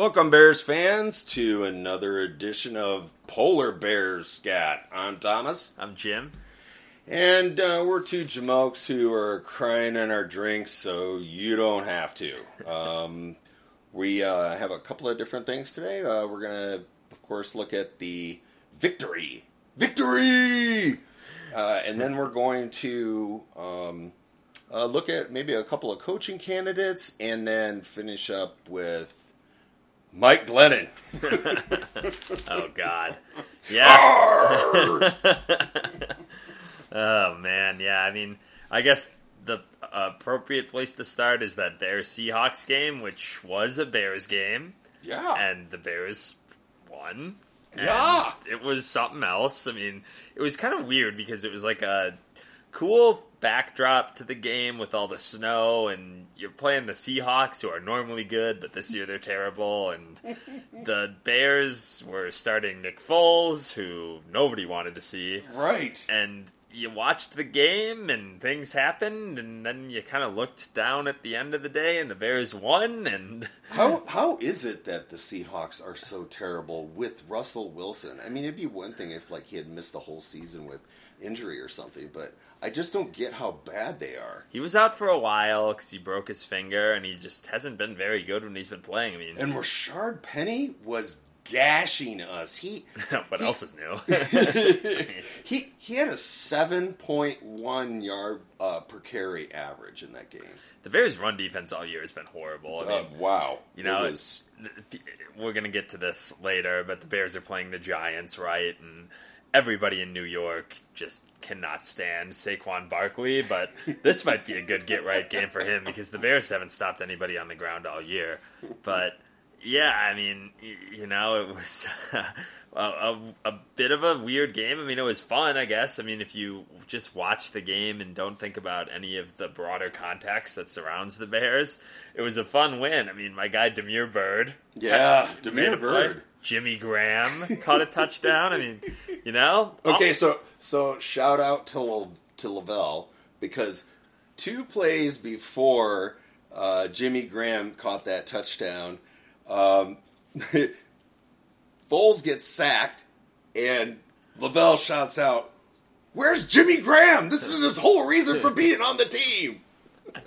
Welcome, Bears fans, to another edition of Polar Bears Scat. I'm Thomas, I'm Jim. and uh, we're two jamokes who are crying in our drinks, so you don't have to. Um, we uh, have a couple of different things today. Uh, we're gonna, of course, look at the victory, victory, uh, and then we're going to um, uh, look at maybe a couple of coaching candidates, and then finish up with Mike Glennon. Oh God, yeah. oh man, yeah. I mean, I guess the appropriate place to start is that Bears Seahawks game, which was a Bears game, Yeah. and the Bears won. Yeah. it was something else. I mean, it was kind of weird because it was like a cool backdrop to the game with all the snow and you're playing the Seahawks who are normally good but this year they're terrible and the Bears were starting Nick Foles who nobody wanted to see right. and you watched the game and things happened and then you kind of looked down at the end of the day and the Bears won and How how is it that the Seahawks are so terrible with Russell Wilson? I mean, it'd be one thing if like he had missed the whole season with injury or something, but I just don't get how bad they are. He was out for a while because he broke his finger, and he just hasn't been very good when he's been playing. I mean, And Rashaad Penny was gashing us. He what else is new? he he had a seven point one yard uh, per carry average in that game. the Bears' run defense all year has been horrible. I mean, Uh, wow, you know, it was we're gonna get to this later, but the Bears are playing the Giants, right? And everybody in New York just cannot stand Saquon Barkley, but this might be a good get right game for him because the Bears haven't stopped anybody on the ground all year. But yeah, I mean, you know, it was a, a, a bit of a weird game. I mean, it was fun, I guess. I mean, if you just watch the game and don't think about any of the broader context that surrounds the Bears, it was a fun win. I mean, my guy Damiere Byrd, yeah, a Damiere play. Jimmy Graham caught a touchdown. I mean, you know, Okay, so so shout out to to Lavelle because two plays before uh, Jimmy Graham caught that touchdown, um, Foles gets sacked, and Lavelle shouts out, "Where's Jimmy Graham? This is his whole reason for being on the team."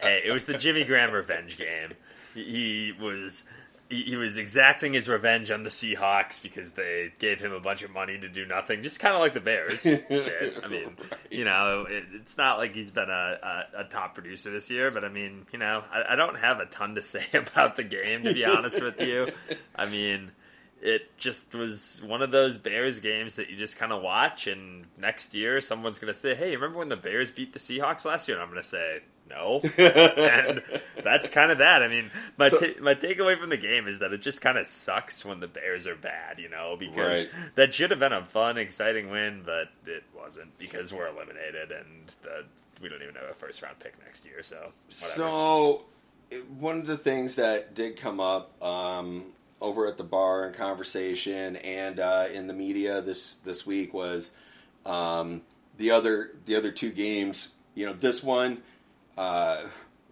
hey, it was the Jimmy Graham revenge game. He was he, he was exacting his revenge on the Seahawks because they gave him a bunch of money to do nothing, just kind of like the Bears did. I mean, you know, it, it's not like he's been a, a, a top producer this year, but I mean, you know, I, I don't have a ton to say about the game to be honest with you. I mean. It just was one of those Bears games that you just kind of watch, and next year someone's going to say, "Hey, remember when the Bears beat the Seahawks last year?" And I'm going to say, "No," and that's kind of that. I mean, my So- ta- my takeaway from the game is that it just kind of sucks when the Bears are bad, you know, because Right. that should have been a fun, exciting win, but it wasn't because we're eliminated and the, we don't even have a first round pick next year. So, whatever. So, one of the things that did come up um, over at the bar in conversation and uh, in the media this this week was um, the other the other two games. You know, this one uh,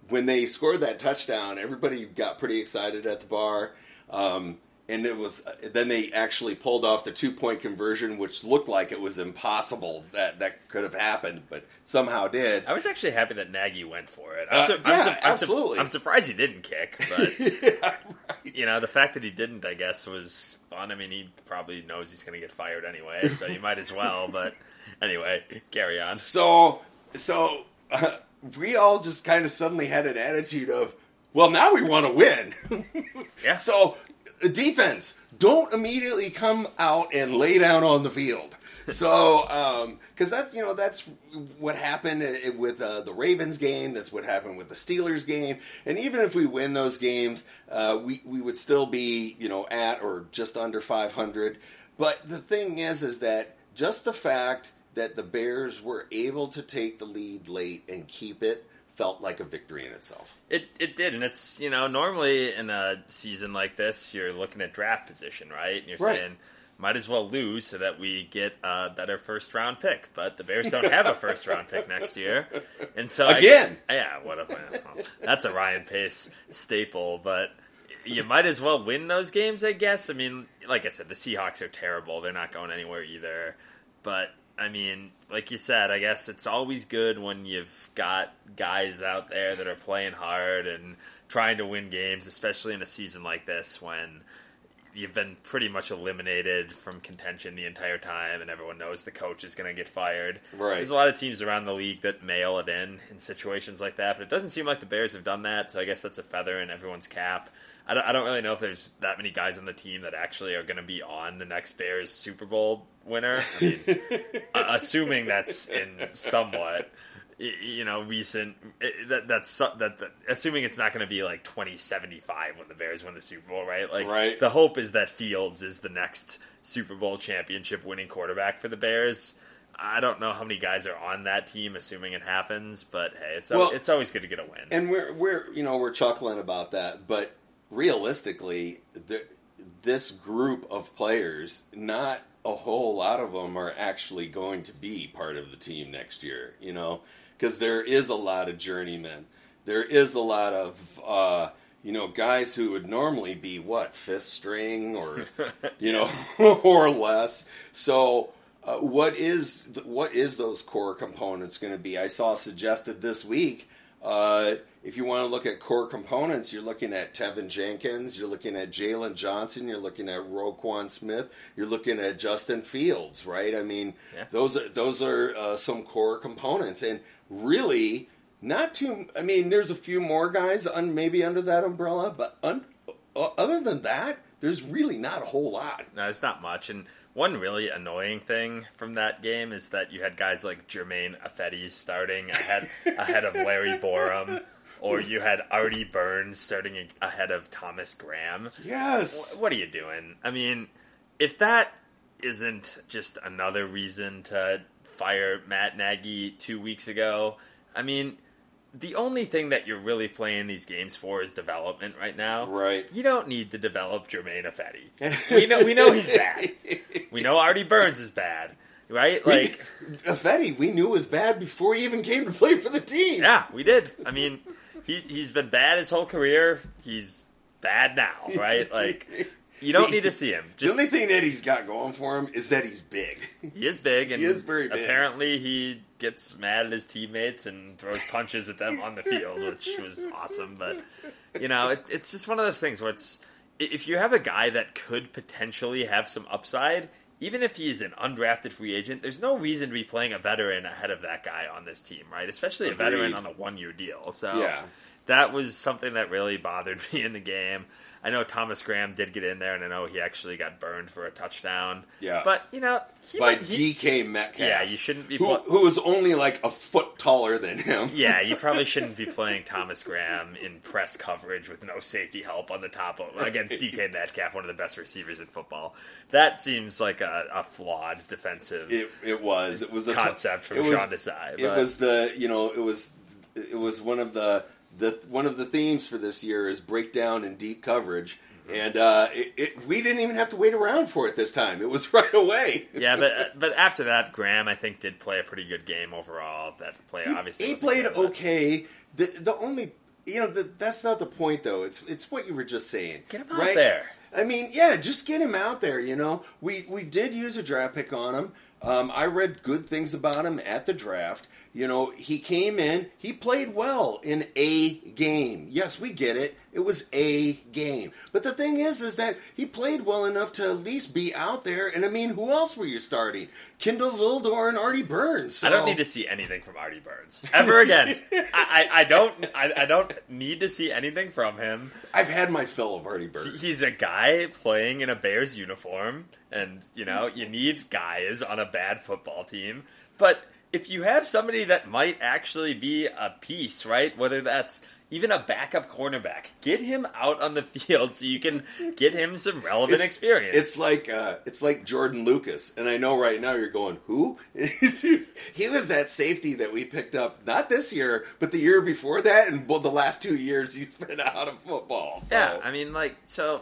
when they scored that touchdown, everybody got pretty excited at the bar. Um, and it was then they actually pulled off the two point conversion, which looked like it was impossible that that could have happened, but somehow did. I was actually happy that Nagy went for it. Uh, I'm, I'm, yeah, I'm, su- absolutely. I'm surprised he didn't kick, but yeah, right. you know, the fact that he didn't, I guess, was fun. I mean, he probably knows he's going to get fired anyway, so you might as well. But anyway, carry on. So, so uh, we all just kind of suddenly had an attitude of, well, now we want to win. Yeah. So, uh, defense, don't immediately come out and lay down on the field. So, because that's you know that's what happened uh, with uh, the Ravens game. That's what happened with the Steelers game. And even if we win those games, uh, we we would still be you know at or just under 500. But the thing is, is that just the fact that the Bears were able to take the lead late and keep it felt like a victory in itself. It it did, and it's you know normally in a season like this, you're looking at draft position, right? And you're Right. saying might as well lose so that we get a better first round pick. But the Bears don't have a first round pick next year, and so I- Again. yeah, what a well, that's a Ryan Pace staple. But you might as well win those games, I guess. I mean, like I said, the Seahawks are terrible. They're not going anywhere either. But I mean, like you said, I guess it's always good when you've got guys out there that are playing hard and trying to win games, especially in a season like this when you've been pretty much eliminated from contention the entire time, and everyone knows the coach is going to get fired. Right. There's a lot of teams around the league that mail it in in situations like that, but it doesn't seem like the Bears have done that. So I guess that's a feather in everyone's cap. I don't, I don't really know if there's that many guys on the team that actually are going to be on the next Bears Super Bowl winner. I mean, uh, assuming that's in somewhat you know recent that that's that, that assuming it's not going to be like 2075 when the bears win the super bowl right like right. the hope is that fields is the next super bowl championship winning quarterback for the bears i don't know how many guys are on that team assuming it happens but hey it's Well, it's always good to get a win and we're we're you know we're chuckling about that, but realistically, the, this group of players, not a whole lot of them are actually going to be part of the team next year. You know, because there is a lot of journeymen. There is a lot of uh, you know guys who would normally be what fifth string or you know or less. So. Uh, what is what is those core components going to be? I saw suggested this week uh, if you want to look at core components, you're looking at Teven Jenkins, you're looking at Jaylon Johnson, you're looking at Roquan Smith, you're looking at Justin Fields, right? I mean, Yeah. those are those are uh, some core components, and really not too. I mean, there's a few more guys un, maybe under that umbrella, but un, uh, other than that, there's really not a whole lot. No, it's not much. And one really annoying thing from that game is that you had guys like Germain Ifedi starting ahead ahead of Larry Borom, or you had Artie Burns starting ahead of Thomas Graham. Yes, What are you doing? I mean, if that isn't just another reason to fire Matt Nagy two weeks ago, I mean, the only thing that you're really playing these games for is development right now. right. You don't need to develop Germain Ifedi. We know we know he's bad. We know Artie Burns is bad, right? Like, Ifedi, we knew was bad before he even came to play for the team. yeah, we did. I mean, he he's been bad his whole career. He's bad now, right? Like, you don't need to see him. the only thing that he's got going for him is that he's big. he is big, and He is very big. apparently he gets mad at his teammates and throws punches at them on the field, which was awesome. But you know, it, it's just one of those things where it's if you have a guy that could potentially have some upside, even if he's an undrafted free agent, there's no reason to be playing a veteran ahead of that guy on this team, right? Especially a veteran on a one year deal. So Yeah. that was something that really bothered me in the game. I know Thomas Graham did get in there, and I know he actually got burned for a touchdown. Yeah. but you know, he By might- he- DK Metcalf. yeah, you shouldn't be. who, who was only like a foot taller than him. yeah, you probably shouldn't be playing Thomas Graham in press coverage with no safety help on the top of against DK Metcalf, one of the best receivers in football. That seems like a, a flawed defensive It, it was. It was a t- concept from Sean Desai. It was the you know it was it was one of the the one of the themes for this year is breakdown and deep coverage. Mm-hmm. And uh, it, it, we didn't even have to wait around for it this time. It was right away. yeah, but but after that, Graham I think did play a pretty good game overall. That play He, obviously he played okay. The the only you know the, that's not the point though. It's it's what you were just saying. Get him out right? there. I mean, yeah, just get him out there. You know, we we did use a draft pick on him. Um, I read good things about him at the draft. You know, he came in, he played well in a game. Yes, we get it. It was a game. But the thing is, is that he played well enough to at least be out there. And I mean, who else were you starting? Kindle Vildor and Artie Burns. I don't need to see anything from Artie Burns ever again. I, I, I don't I, I don't need to see anything from him. I've had my fill of Artie Burns. He's a guy playing in a Bears uniform, and you know you need guys on a bad football team. But if you have somebody that might actually be a piece, right? Whether that's even a backup cornerback, get him out on the field so you can get him some relevant It's- experience. It's like uh, it's like Jordan Lucas, and I know right now you're going, who? he was that safety that we picked up not this year, but the year before that, and the last two years he's been out of football. So. Yeah, I mean, like, so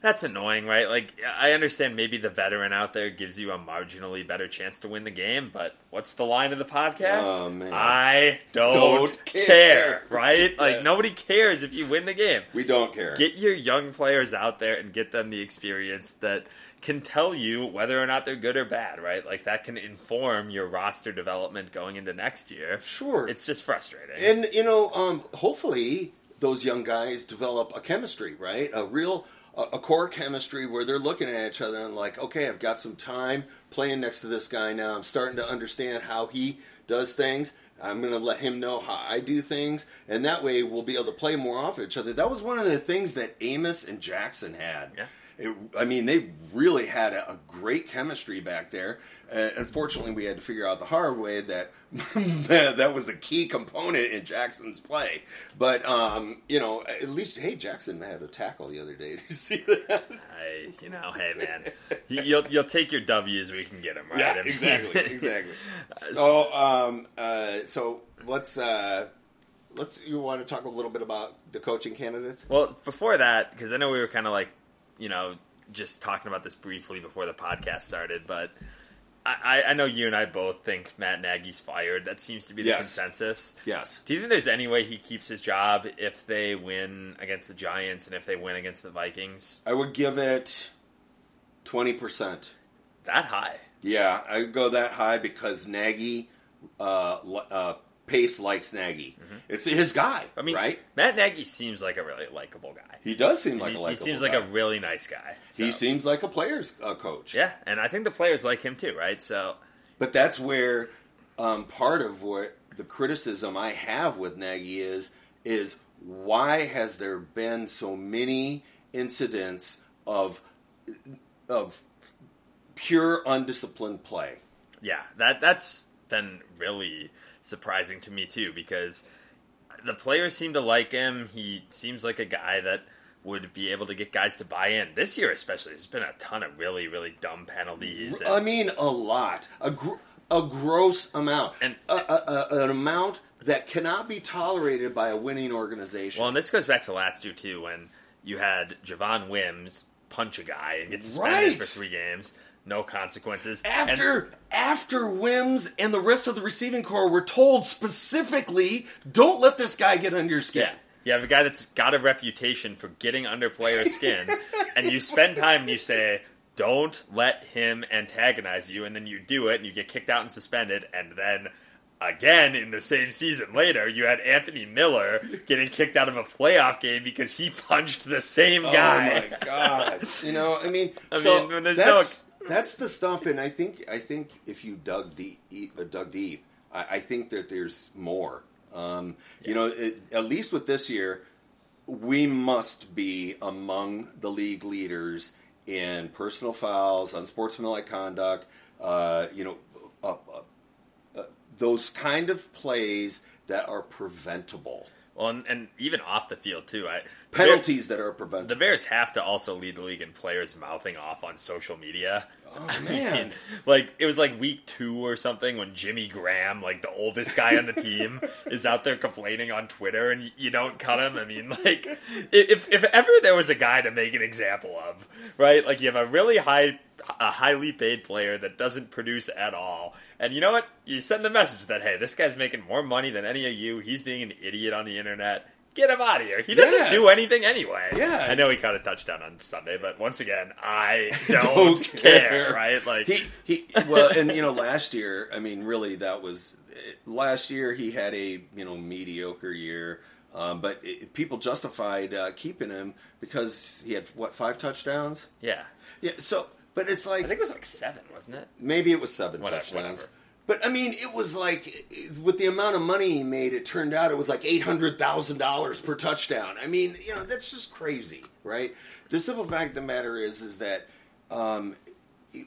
that's annoying, right? Like I understand maybe the veteran out there gives you a marginally better chance to win the game, but what's the line of the podcast? Oh, man. I don't, Don't care. care. right? Like nobody cares if you win the game. We don't care. Get your young players out there and get them the experience that can tell you whether or not they're good or bad, right? Like that can inform your roster development going into next year. sure. It's just frustrating. And you know, um, hopefully those young guys develop a chemistry, right? A real a, core chemistry where they're looking at each other and like, okay, I've got some time playing next to this guy now. I'm starting to understand how he does things. I'm going to let him know how I do things, and that way we'll be able to play more off each other. That was one of the things that Amos and Jackson had. Yeah. It, I mean, they really had a, a great chemistry back there. Uh, unfortunately, we had to figure out the hard way that that, was a key component in Jackson's play. But um, you know, at least hey, Jackson had a tackle the other day. Did you see that? I, you know, hey man, You- you'll you'll take your W's we can get them right. Mean- exactly, exactly. So, um, uh, so let's uh, let's. You want to talk a little bit about the coaching candidates? Well, before that, because I know we were kind of like, you know, just talking about this briefly before the podcast started, but I, I know you and I both think Matt Nagy's fired. That seems to be the Yes. consensus. Yes. Do you think there's any way he keeps his job if they win against the Giants and if they win against the Vikings? I would give it twenty percent. That high? Yeah, I would go that high because Nagy, uh, uh, Pace likes Nagy. It's his guy, Mm-hmm. I mean, right? Matt Nagy seems like a really likable guy. He does seem like he, a he seems guy. like a really nice guy. He seems like a player's uh, coach. yeah, and I think the players like him too, right? So But that's where um, part of what the criticism I have with Nagy is is why has there been so many incidents of of pure undisciplined play? Yeah, that that's been really surprising to me too because the players seem to like him. He seems like a guy that would be able to get guys to buy in. This year especially, there's been a ton of really really dumb penalties. I mean, a lot, a gr- a gross amount, And- a, a, a, an amount that cannot be tolerated by a winning organization. well, and this goes back to last year too when you had Javon Wims punch a guy and get suspended Right. for three games, no consequences. And- After after Wims and the rest of the receiving corps were told specifically, don't let this guy get under your skin. Yeah. You have a guy that's got a reputation for getting under players' skin, and you spend time and you say, don't let him antagonize you, and then you do it, and you get kicked out and suspended, and then again in the same season later, you had Anthony Miller getting kicked out of a playoff game because he punched the same oh guy. Oh my god! you know, I mean, I so mean, there's that's that's the stuff, and I think I think if you dug deep, uh, dug deep, I, I think that there's more. Um, You know, it, at least with this year, we must be among the league leaders in personal fouls, unsportsmanlike conduct. Uh, you know, uh, uh, uh, those kind of plays that are preventable, Well, and, and even off the field too. I penalties that are preventable. The. Bears have to also lead the league in players mouthing off on social media. Oh, man. like it was like week two or something when Jimmy Graham, like the oldest guy on the team, is out there complaining on Twitter, and you don't cut him. I mean, like if if ever there was a guy to make an example of, right? Like you have a really high, a highly paid player that doesn't produce at all, and you know what? You send the message that hey, this guy's making more money than any of you. He's being an idiot on the internet. Get him out of here. He doesn't Yes. do anything anyway. Yeah. I know he caught a touchdown on Sunday, but once again, I don't, Don't care. care. Right? Like he he well and you know last year i mean really that was last year he had a you know mediocre year um, but it, people justified uh, keeping him because he had what five touchdowns yeah, yeah so but it's like I think it was like seven, wasn't it? maybe it was seven Whatever, touchdowns whatever. But i mean it was like with the amount of money he made it turned out it was like $800000 per touchdown i mean you know that's just crazy right the simple fact of the matter is is that um,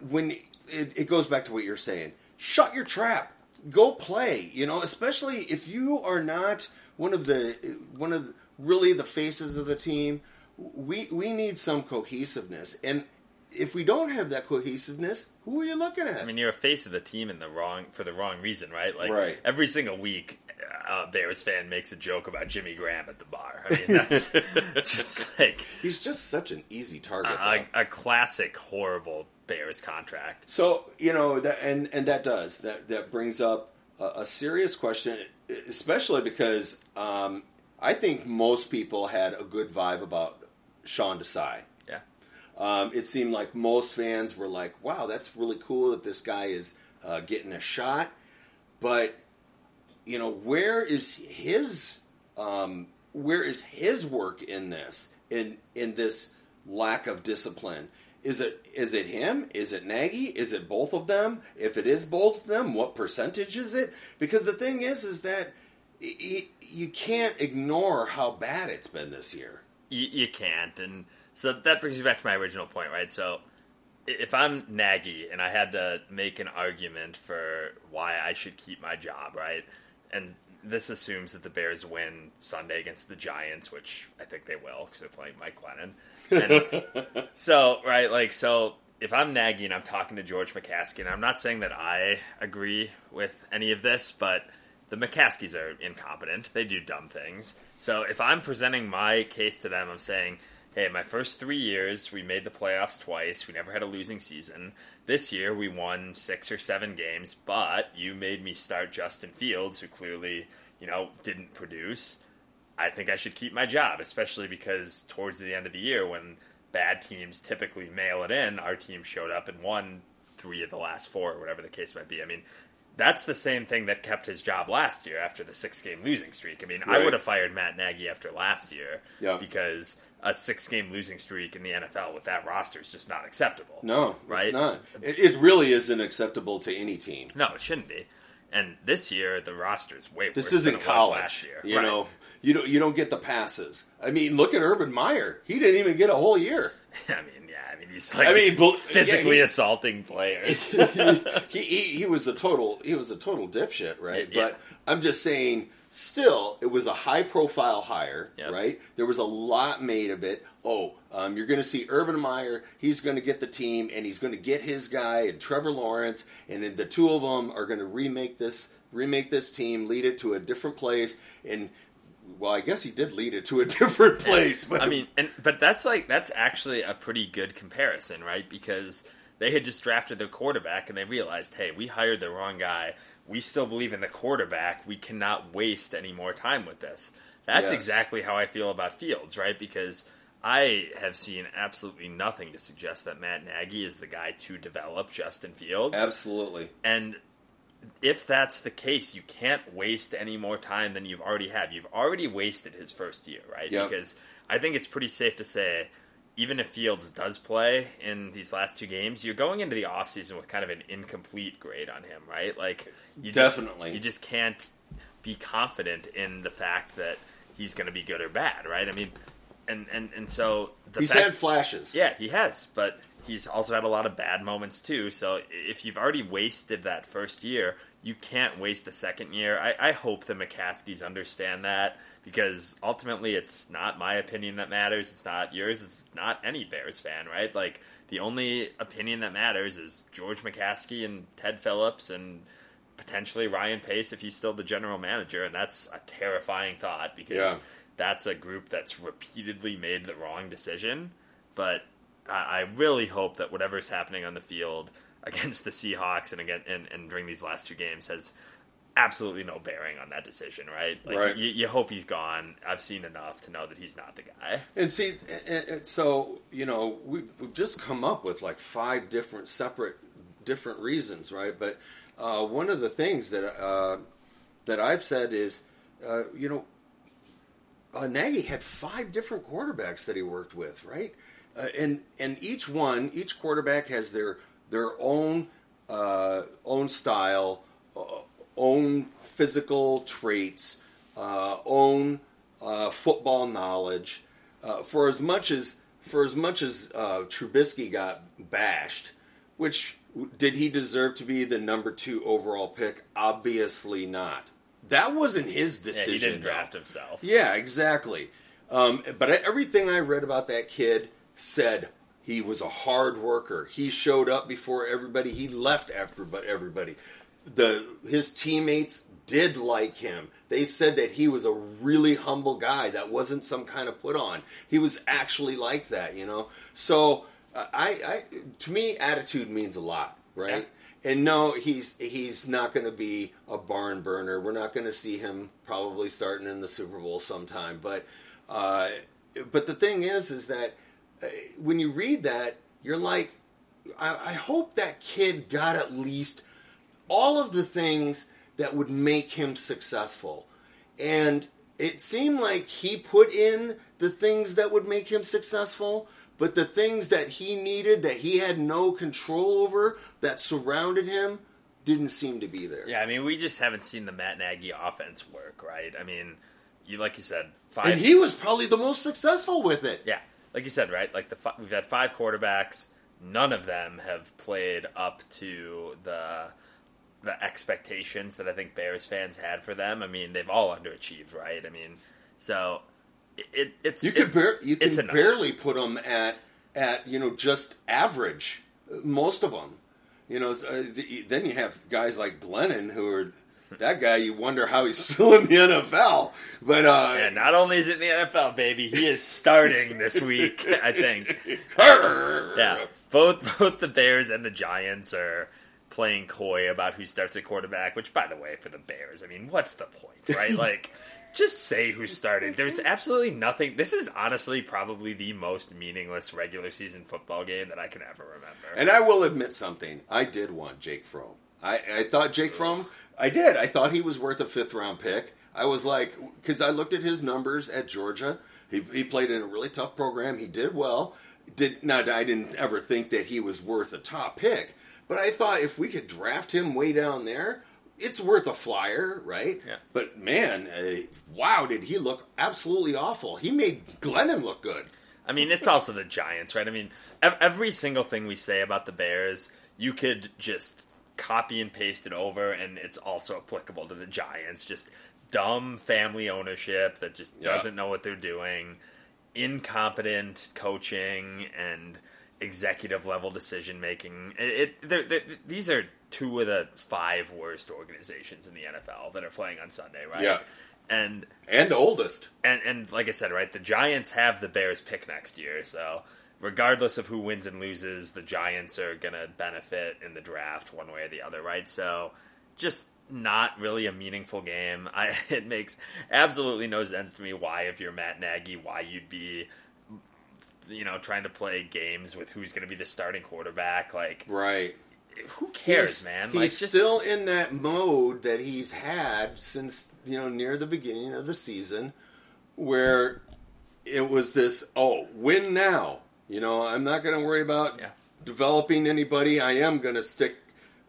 when it, it goes back to what you're saying, shut your trap, go play. You know, especially if you are not one of the one of the, really the faces of the team. We we need some cohesiveness, and if we don't have that cohesiveness, who are you looking at? I mean, you're a face of the team in the wrong for the wrong reason, right? Like Right. every single week, a Bears fan makes a joke about Jimmy Graham at the bar. I mean, that's just like He's just such an easy target. a, a classic horrible Bears contract. So you know that, and and that does that that brings up a, a serious question, especially because um, I think most people had a good vibe about Sean Desai. Um, it seemed like most fans were like, "Wow, that's really cool that this guy is uh, getting a shot." But you know, where is his um, where is his work in this in in this lack of discipline? Is it is it him? Is it Nagy? Is it both of them? If it is both of them, what percentage is it? Because the thing is, is that you can't ignore how bad it's been this year. you, you can't. And so that brings me back to my original point, right? So if I'm Nagy and I had to make an argument for why I should keep my job, right? And this assumes that the Bears win Sunday against the Giants, which I think they will because they're playing Mike Glennon. And so, right, like, so if I'm Nagy and I'm talking to George McCaskey, and I'm not saying that I agree with any of this, but the McCaskeys are incompetent. They do dumb things. So if I'm presenting my case to them, I'm saying, hey, my first three years, we made the playoffs twice. We never had a losing season. This year, we won six or seven games, but you made me start Justin Fields, who clearly, you know, didn't produce. I think I should keep my job, especially because towards the end of the year, when bad teams typically mail it in, our team showed up and won three of the last four, or whatever the case might be. I mean, that's the same thing that kept his job last year after the six game losing streak. I mean, I would have fired Matt Nagy after last year Yeah. because a six game losing streak in the NFL with that roster is just not acceptable. No, Right? it's not. It, it really isn't acceptable to any team. No, it shouldn't be. And this year, the roster is way This worse than isn't college. last year. You Right. know, you don't you don't get the passes. I mean, look at Urban Meyer. He didn't even get a whole year. I mean, yeah, I mean, he's like I mean, physically yeah, assaulting players. he, he he was a total he was a total dipshit, right? Yeah. But I'm just saying, still, it was a high profile hire, Yep. right? There was a lot made of it. Oh, um, you're going to see Urban Meyer. He's going to get the team, and he's going to get his guy and Trevor Lawrence, and then the two of them are going to remake this remake this team, lead it to a different place, and. Well, I guess he did lead it to a different place, but I mean, and but that's like that's actually a pretty good comparison, right? Because they had just drafted their quarterback and they realized, hey, we hired the wrong guy. We still believe in the quarterback. We cannot waste any more time with this. That's Yes. exactly how I feel about Fields, right? Because I have seen absolutely nothing to suggest that Matt Nagy is the guy to develop Justin Fields. absolutely. And if that's the case, you can't waste any more time than you've already had. You've already wasted his first year, right? Yep. Because I think it's pretty safe to say, even if Fields does play in these last two games, you're going into the offseason with kind of an incomplete grade on him, right? Like you just- Definitely. you just can't be confident in the fact that he's going to be good or bad, right? I mean, and and and so the He's fact, had flashes. yeah, he has, but he's also had a lot of bad moments too. So if you've already wasted that first year, you can't waste a second year. I, I hope the McCaskeys understand that because ultimately it's not my opinion that matters. It's not yours. It's not any Bears fan, right? Like the only opinion that matters is George McCaskey and Ted Phillips and potentially Ryan Pace if he's still the general manager, and that's a terrifying thought because Yeah. that's a group that's repeatedly made the wrong decision. But I, I really hope that whatever's happening on the field against the Seahawks and again and, and during these last two games has absolutely no bearing on that decision, right? Like Right. You, you hope he's gone. I've seen enough to know that he's not the guy. And see, and, and so you know, we've, we've just come up with like five different separate, different reasons, right? But uh, one of the things that uh, that I've said is, uh, you know, uh, Nagy had five different quarterbacks that he worked with, right? Uh, and and each one, each quarterback has their their own uh, own style, uh, own physical traits, uh, own uh, football knowledge. Uh, for as much as for as much as uh, Trubisky got bashed, which did he deserve to be the number two overall pick? Obviously not. That wasn't his Yeah, decision. he didn't though. draft himself. Yeah, exactly. Um, but everything I read about that kid said He was a hard worker. He showed up before everybody. He left after but everybody. The his teammates did like him. They said that he was a really humble guy. That wasn't some kind of put on. He was actually like that, you know. So uh, I, I to me, attitude means a lot, right? And no, he's he's not going to be a barn burner. We're not going to see him probably starting in the Super Bowl sometime. But uh, but the thing is, is that uh, when you read that, you're like, I, I hope that kid got at least all of the things that would make him successful. And it seemed like he put in the things that would make him successful, but the things that he needed that he had no control over that surrounded him didn't seem to be there. Yeah, I mean, we just haven't seen the Matt Nagy offense work, right? I mean, you like you said, five. And he was probably the most successful with it. Yeah, like you said, right? Like the fi- we've had five quarterbacks. None of them have played up to the the expectations that I think Bears fans had for them. I mean, they've all underachieved, right? I mean, so it, it it's You could bar- you it's can barely put them at at you know just average. Most of them, you know. Uh, the, then you have guys like Glennon who are that guy. You wonder how he's still in the NFL. But uh, And not only is it in the NFL, baby, he is starting this week. I think. Yeah, both both the Bears and the Giants are playing coy about who starts at quarterback. Which, by the way, for the Bears, I mean, what's the point, right? Like, just say who started. There's absolutely nothing. This is honestly probably the most meaningless regular season football game that I can ever remember. And I will admit something. I did want Jake Fromm. I, I thought Jake Fromm. I did. I thought he was worth a fifth round pick. I was like, because I looked at his numbers at Georgia. He, he played in a really tough program. He did well. Did not. I didn't ever think that he was worth a top pick. But I thought if we could draft him way down there, it's worth a flyer, right? Yeah. But man, uh, wow, did he look absolutely awful? He made Glennon look good. I mean, it's also the Giants, right? I mean, ev- every single thing we say about the Bears, you could just copy and paste it over, and it's also applicable to the Giants. Just dumb family ownership that just Yeah. doesn't know what they're doing, incompetent coaching, and executive level decision making. It, it they're, they're, these are two of the five worst organizations in the NFL that are playing on Sunday, right? Yeah. And And oldest. and and like I said, right, the Giants have the Bears pick next year, so regardless of who wins and loses, the Giants are gonna benefit in the draft one way or the other, right? So just not really a meaningful game. I it makes absolutely no sense to me why if you're Matt Nagy, why you'd be you know, trying to play games with who's going to be the starting quarterback. Like, Right. who cares, He's- man? He's like, just, still in that mode that he's had since you know near the beginning of the season, where it was this oh win now. You know I'm not going to worry about Yeah. developing anybody. I am going to stick.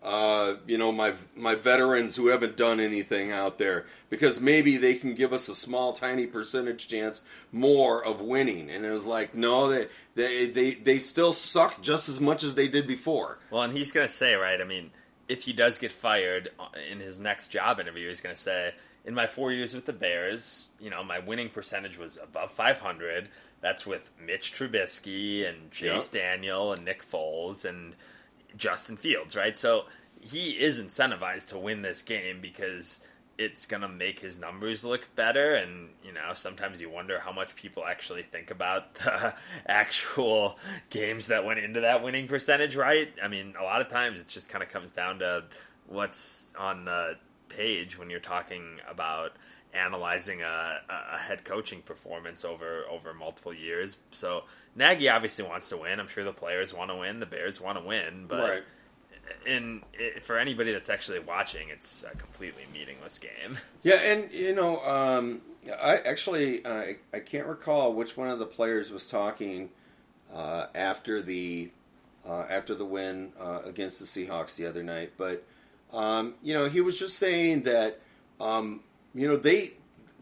Uh, you know my my veterans who haven't done anything out there because maybe they can give us a small tiny percentage chance more of winning and it was like no they they they, they still suck just as much as they did before Well, and he's going to say, right? I mean, if he does get fired in his next job interview, he's going to say, "In my four years with the Bears, you know, my winning percentage was above 500. That's with Mitch Trubisky and Chase Daniel and Nick Foles and Justin Fields, right? So he is incentivized to win this game because." It's gonna make his numbers look better, and you know sometimes you wonder how much people actually think about the actual games that went into that winning percentage, right? I mean, a lot of times it just kind of comes down to what's on the page when you're talking about analyzing a, a head coaching performance over over multiple years. So Nagy obviously wants to win. I'm sure the players want to win. The Bears want to win, but right in it, for anybody that's actually watching, it's a completely meaningless game. Yeah, and you know, um, I actually I I can't recall which one of the players was talking uh, after the uh, after the win uh, against the Seahawks the other night, but um, you know, he was just saying that um, you know they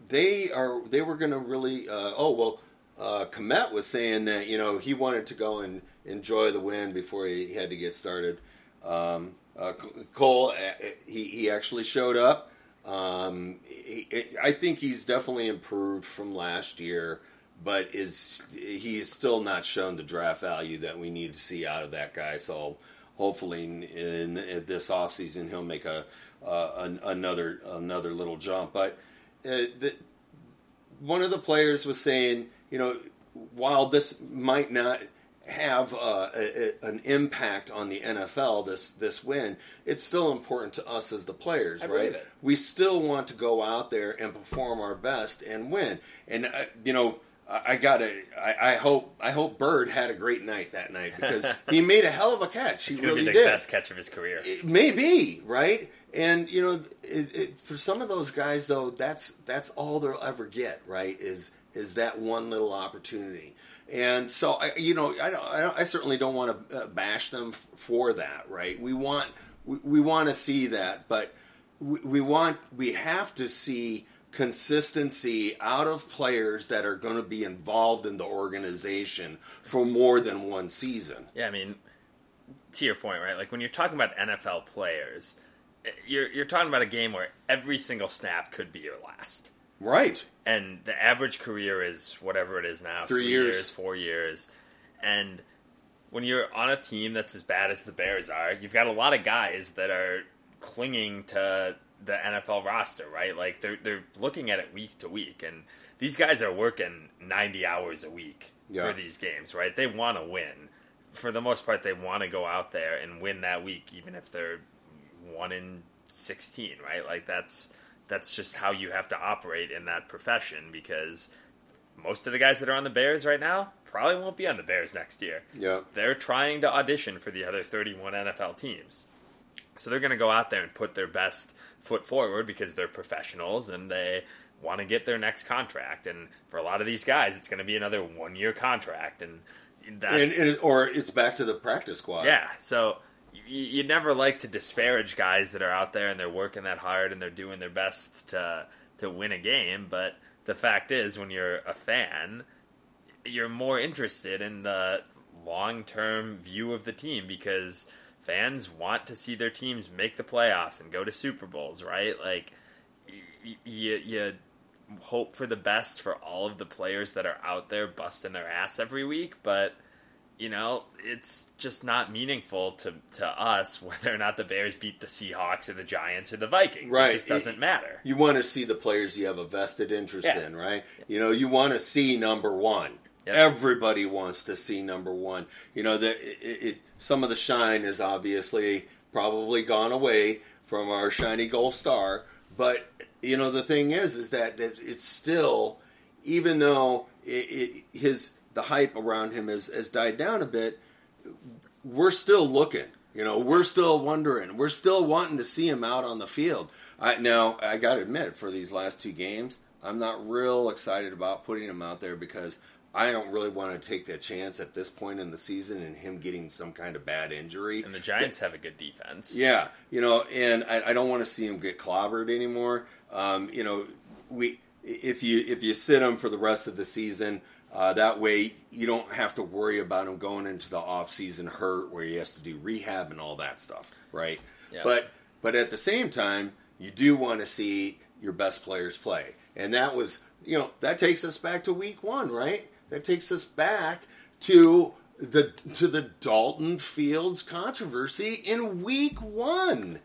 they are they were going to really uh, oh well. Uh, Kmet was saying that you know he wanted to go and enjoy the win before he had to get started. Um, uh, Cole, uh, he he actually showed up. Um, he, I think he's definitely improved from last year, but is he is still not shown the draft value that we need to see out of that guy. So hopefully in, in, in this offseason he'll make a uh, an, another another little jump. But uh, the, one of the players was saying, you know, while this might not have uh, a, a, an impact on the NFL this this win, it's still important to us as the players, I right? We still want to go out there and perform our best and win. And uh, you know, I, I gotta, I, I hope, I hope Byrd had a great night that night because he made a hell of a catch. He It's going to really be the did. best catch of his career. Maybe right, and you know, it, it, for some of those guys though, that's that's all they'll ever get. Right? Is is that one little opportunity? And so, I, you know, I, don't, I, don't, I certainly don't want to uh, bash them f- for that. Right? We want we, we want to see that, but we, we want we have to see consistency out of players that are going to be involved in the organization for more than one season. Yeah, I mean, to your point, right? Like when you're talking about NFL players, eh, you're you're talking about a game where every single snap could be your last, Right. and the average career is whatever it is now, Three years. four years, and when you're on a team that's as bad as the Bears are, you've got a lot of guys that are clinging to the NFL roster, right? Like they're they're looking at it week to week, and these guys are working ninety hours a week Yeah. for these games, right? They want to win. For the most part, they want to go out there and win that week, even if they're one in sixteen, right? Like that's that's just how you have to operate in that profession because most of the guys that are on the Bears right now probably won't be on the Bears next year. Yeah. They're trying to audition for the other 31 NFL teams. So they're going to go out there and put their best foot forward because they're professionals and they want to get their next contract. And for a lot of these guys, it's going to be another one year contract. And that's. and, and, or it's back to the practice squad. Yeah, so you, you never like to disparage guys that are out there and they're working that hard and they're doing their best to to win a game. But the fact is, when you're a fan, you're more interested in the long term view of the team because fans want to see their teams make the playoffs and go to Super Bowls, right? Like y- you you hope for the best for all of the players that are out there busting their ass every week, but you know, it's just not meaningful to to us whether or not the Bears beat the Seahawks or the Giants or the Vikings. Right. It just doesn't matter. You want to see the players you have a vested interest Yeah. in, right? You know, you want to see number one. Yep. Everybody wants to see number one. You know, that some of the shine is obviously probably gone away from our shiny gold star, but you know the thing is, is that, that it's still, even though it, it, his the hype around him has, has died down a bit, we're still looking. You know, we're still wondering. We're still wanting to see him out on the field. I now I got to admit, for these last two games, I'm not real excited about putting him out there because I don't really want to take that chance at this point in the season and him getting some kind of bad injury. And the Giants have a good defense. Yeah, you know, and I, I don't want to see him get clobbered anymore. Um, you know, we if you if you sit him for the rest of the season, uh, that way you don't have to worry about him going into the off season hurt where he has to do rehab and all that stuff, right? Yeah. But but at the same time, you do want to see your best players play, and that was you know that takes us back to week one, right? That takes us back to the to the Dalton Fields controversy in week one.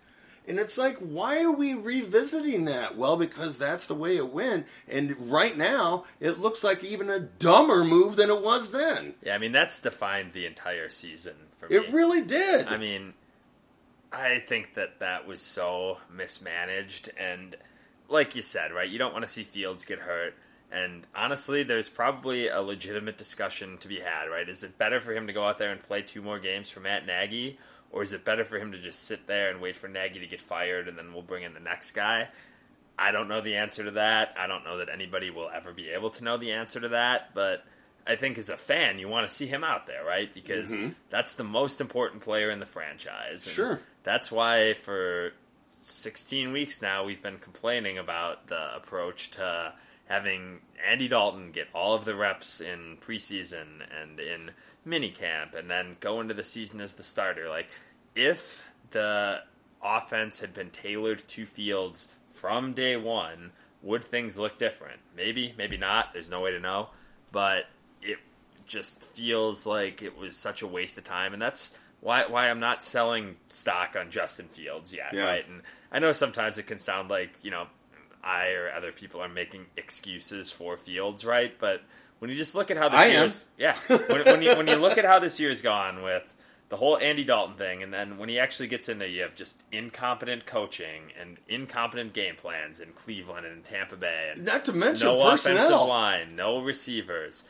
And it's like, why are we revisiting that? Well, because that's the way it went. And right now, it looks like even a dumber move than it was then. Yeah, I mean that's defined the entire season for me. It really did. I mean, I think that that was so mismanaged, and like you said, right? You don't want to see Fields get hurt. And honestly, there's probably a legitimate discussion to be had, right? Is it better for him to go out there and play two more games for Matt Nagy, or is it better for him to just sit there and wait for Nagy to get fired and then we'll bring in the next guy? I don't know the answer to that. I don't know that anybody will ever be able to know the answer to that, but I think as a fan, you want to see him out there, right? Because mm-hmm. that's the most important player in the franchise. And Sure. That's why for 16 weeks now we've been complaining about the approach to having Andy Dalton get all of the reps in preseason and in minicamp and then go into the season as the starter. Like if the offense had been tailored to Fields from day one, would things look different? Maybe, maybe not. There's no way to know. but it just feels like it was such a waste of time, and that's why why I'm not selling stock on Justin Fields yet, Yeah. right? And I know sometimes it can sound like you know I or other people are making excuses for Fields, right? But when you just look at how this I am. year's yeah, when, when you when you look at how this year's gone with the whole Andy Dalton thing, and then when he actually gets in there, you have just incompetent coaching and incompetent game plans in Cleveland and Tampa Bay, and Not to mention no offensive personnel. line, no receivers.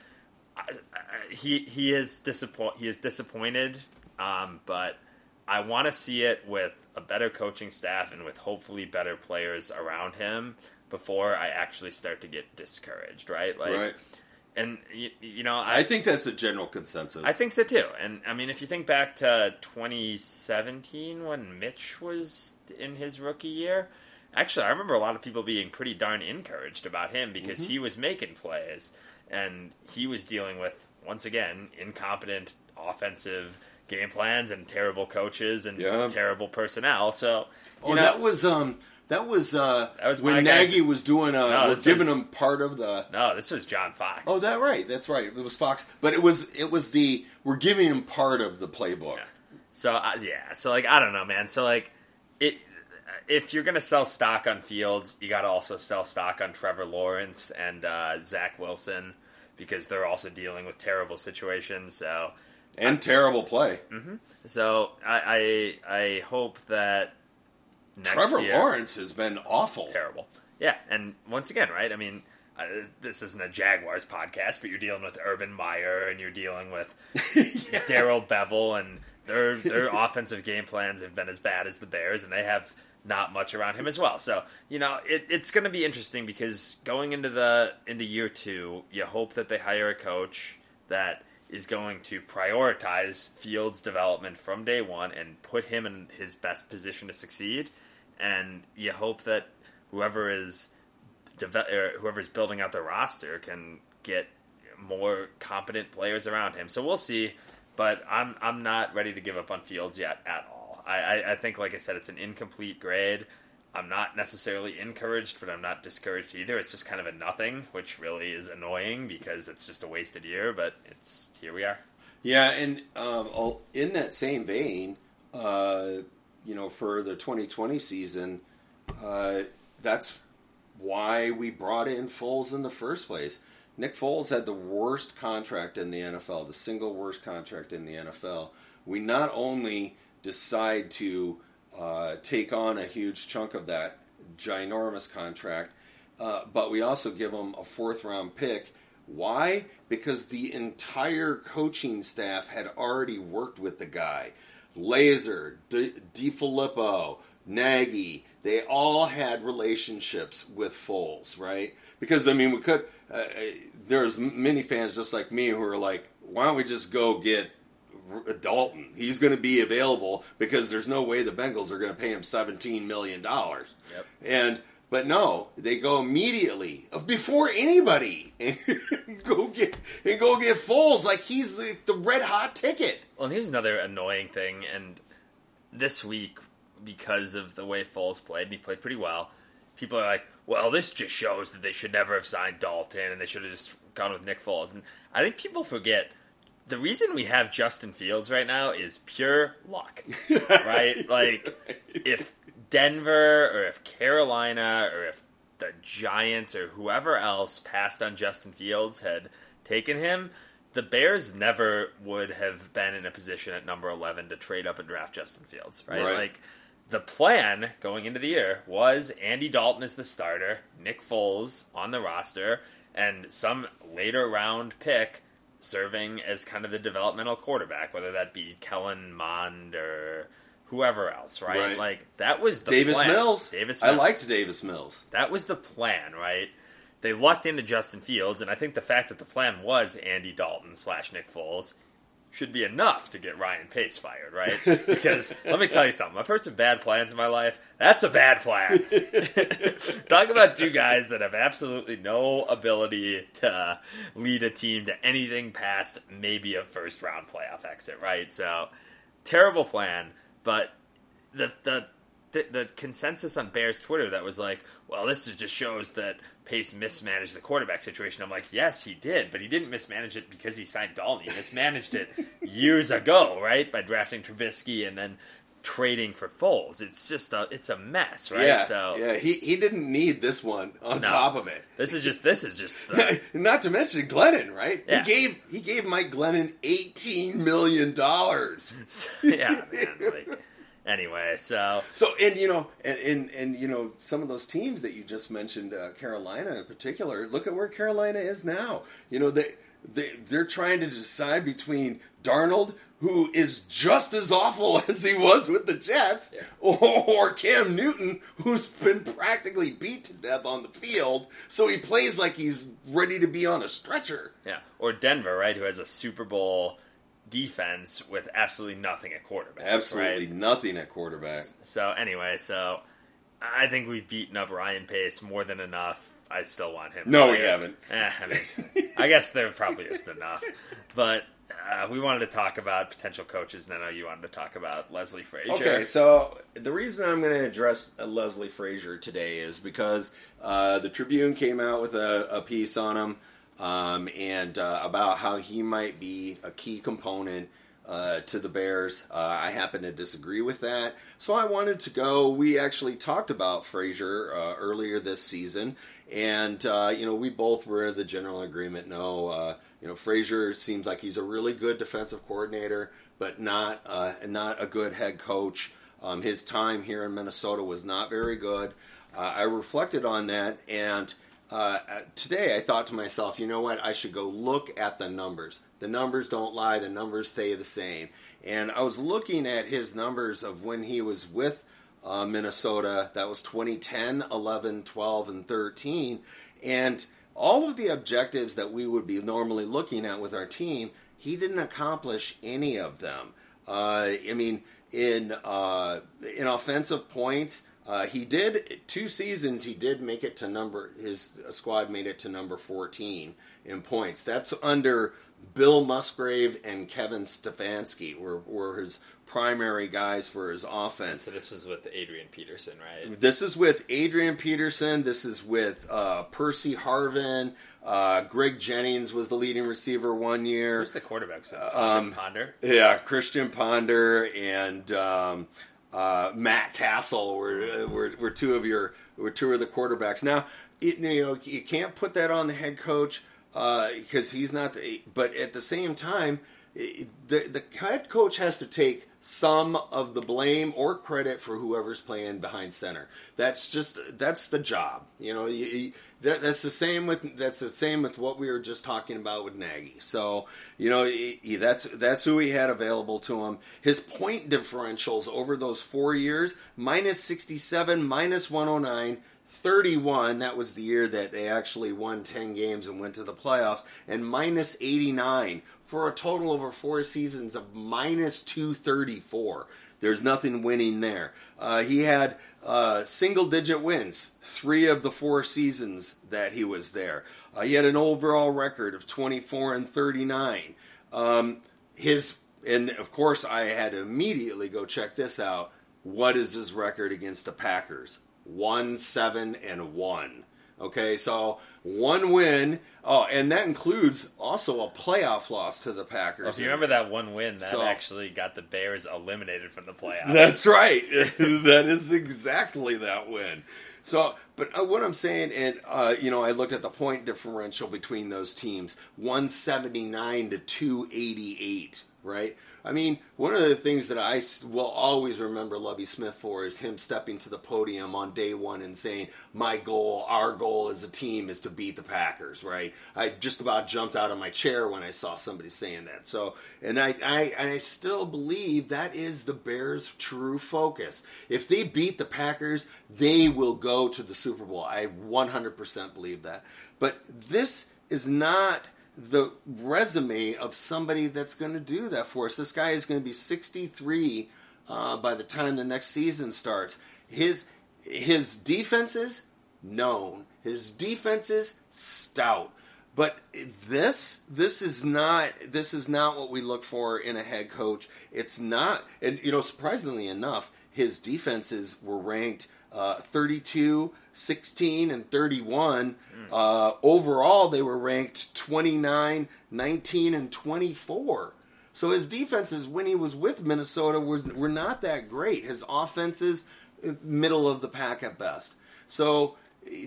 I, I, he he is disappoint he is disappointed, um, but I want to see it with a better coaching staff and with hopefully better players around him before I actually start to get discouraged. Right, like, right. and you, you know I think that's the general consensus. I think so too. And I mean, if you think back to 2017 when Mitch was in his rookie year, actually, I remember a lot of people being pretty darn encouraged about him because Mm-hmm. he was making plays and he was dealing with, once again, incompetent offensive game plans and terrible coaches and Yeah. terrible personnel. So, you Oh, know, that was um, that was uh, That was when guy- Nagy was doing uh, No, was giving was- him part of the. no, this was John Fox. Oh, that right. That's right. It was Fox, but it was it was the we're giving him part of the playbook. Yeah. So uh, yeah, so like I don't know, man. So like it, if you're gonna sell stock on Fields, you got to also sell stock on Trevor Lawrence and uh, Zach Wilson because they're also dealing with terrible situations. So And terrible play. so I I, I hope that next Trevor year, Lawrence has been awful. terrible. Yeah, and once again, right? I mean, uh, this isn't a Jaguars podcast, but you're dealing with Urban Meyer and you're dealing with Darrell Bevell, and their their offensive game plans have been as bad as the Bears, and they have not much around him as well. So you know, it, it's going to be interesting because going into the into year two, you hope that they hire a coach that is going to prioritize Fields' development from day one and put him in his best position to succeed. And you hope that whoever is deve- er, or whoever's building out the roster can get more competent players around him. So we'll see. But I'm I'm not ready to give up on Fields yet at all. I, I, I think, like I said, it's an incomplete grade. I'm not necessarily encouraged, but I'm not discouraged either. It's just kind of a nothing, which really is annoying because it's just a wasted year. But it's here we are. Yeah, and um, in that same vein, uh, you know, for the 2020 season, uh, that's why we brought in Foles in the first place. Nick Foles had the worst contract in the NFL, the single worst contract in the NFL. We not only decide to uh, take on a huge chunk of that ginormous contract, uh, but we also give them a fourth round pick. Why? Because the entire coaching staff had already worked with the guy. Lazor, D- DeFilippo, Nagy, they all had relationships with Foles, right? Because I mean, we could. Uh, uh, there's many fans just like me who are like, "Why don't we just go get Dalton? He's going to be available because there's no way the Bengals are going to pay him 17 million dollars." Yep. And but no, they go immediately uh, before anybody and go get and go get Foles like he's the, the red hot ticket. Well, and here's another annoying thing. And this week, because of the way Foles played, and he played pretty well, people are like, well, this just shows that they should never have signed Dalton and they should have just gone with Nick Foles. And I think people forget the reason we have Justin Fields right now is pure luck, right? like, if Denver or if Carolina or if the Giants or whoever else passed on Justin Fields had taken him, the Bears never would have been in a position at number 11 to trade up and draft Justin Fields, right? Right. Like, the plan going into the year was Andy Dalton is the starter, Nick Foles on the roster, and some later round pick serving as kind of the developmental quarterback, whether that be Kellen Mond or whoever else, right? Right. Like that was the Davis plan. Mills. Davis Mills. I liked Davis Mills. That was the plan, right? They lucked into Justin Fields, and I think the fact that the plan was Andy Dalton slash Nick Foles should be enough to get Ryan Pace fired, right? Because let me tell you something. I've heard some bad plans in my life. That's a bad plan. Talk about two guys that have absolutely no ability to lead a team to anything past maybe a first round playoff exit, right? So terrible plan, but the the the, the consensus on Bears Twitter that was like, well, this just shows that Pace mismanaged the quarterback situation. I'm like, yes, he did, but he didn't mismanage it because he signed Dalton. He mismanaged it years ago, right, by drafting Trubisky and then trading for Foles. It's just a it's a mess, right? Yeah, so yeah. He he didn't need this one on No. top of it. this is just this is just the, Not to mention Glennon, right? Yeah. He gave he gave Mike Glennon eighteen million dollars. yeah, man. Like anyway, so So and you know and, and and you know some of those teams that you just mentioned, uh, Carolina in particular. Look at where Carolina is now. You know they they they're trying to decide between Darnold, who is just as awful as he was with the Jets, or, or Cam Newton, who's been practically beat to death on the field. So he plays like he's ready to be on a stretcher. yeah, or Denver, right, who has a Super Bowl defense with absolutely nothing at quarterback. Absolutely right? nothing at quarterback. So anyway, so I think we've beaten up Ryan Pace more than enough. I still want him. No, we haven't. Eh, I mean, I guess there probably isn't enough. But uh, we wanted to talk about potential coaches, and I know you wanted to talk about Leslie Frazier. Okay, so the reason I'm going to address uh, Leslie Frazier today is because uh, the Tribune came out with a, a piece on him um, and uh, about how he might be a key component uh, to the Bears. Uh, I happen to disagree with that, so I wanted to go. We actually talked about Frazier uh, earlier this season, and uh, you know we both were the general agreement. No, uh, you know Frazier seems like he's a really good defensive coordinator, but not not a good head coach. Um, his time here in Minnesota was not very good. I reflected on that, and uh, today I thought to myself, you know what? I should go look at the numbers. The numbers don't lie. The numbers stay the same. And I was looking at his numbers of when he was with uh, Minnesota. That was 2010, 11, 12, and 13. And all of the objectives that we would be normally looking at with our team, he didn't accomplish any of them. Uh, I mean, in uh, in offensive points, uh, he did two seasons. He did make it to number. His squad made it to number fourteen in points. That's under Bill Musgrave and Kevin Stefanski were were his primary guys for his offense. So this is with Adrian Peterson, right? This is with Adrian Peterson. This is with uh, Percy Harvin. Uh, Greg Jennings was the leading receiver one year. Who's the quarterback? So Um, Ponder. Yeah, Christian Ponder and um, uh, Matt Cassel were, were were two of your were two of the quarterbacks. Now, it, you know you can't put that on the head coach because he's not. The, but at the same time, the the head coach has to take some of the blame or credit for whoever's playing behind center. That's just that's the job. You know, you, you- that, that's the same with that's the same with what we were just talking about with Nagy. So you know, he, that's that's who he had available to him. His point differentials over those four years minus sixty seven, minus one hundred nine. 31, that was the year that they actually won 10 games and went to the playoffs, and minus 89 for a total over four seasons of minus 234. There's nothing winning there. Uh, he had uh, single digit wins three of the four seasons that he was there. Uh, he had an overall record of 24 and 39. Um, his and of course I had to immediately go check this out. What is his record against the Packers? One, seven, and one. Okay, so one win. Oh, and that includes also a playoff loss to the Packers. If you remember that one win, that So- actually got the Bears eliminated from the playoffs. That's right. that is exactly that win. So, but uh, what I'm saying, and uh, you know, I looked at the point differential between those teams, 179 to 288. Right. I mean, one of the things that I will always remember Lovie Smith for is him stepping to the podium on day one and saying, "My goal, our goal as a team, is to beat the Packers." Right. I just about jumped out of my chair when I saw somebody saying that. So, and I, I, I still believe that is the Bears' true focus. If they beat the Packers, they will go to the Super Bowl. I 100% believe that. But this is not the resume of somebody that's going to do that for us. This guy is going to be 63 uh, by the time the next season starts. His his defenses known. His defenses stout. But this this is not this is not what we look for in a head coach. It's not and you know surprisingly enough, his defenses were ranked uh, 32, 16, and 31. Uh, overall, they were ranked 29, 19, and 24. So his defenses, when he was with Minnesota, was were not that great. His offenses, middle of the pack at best. So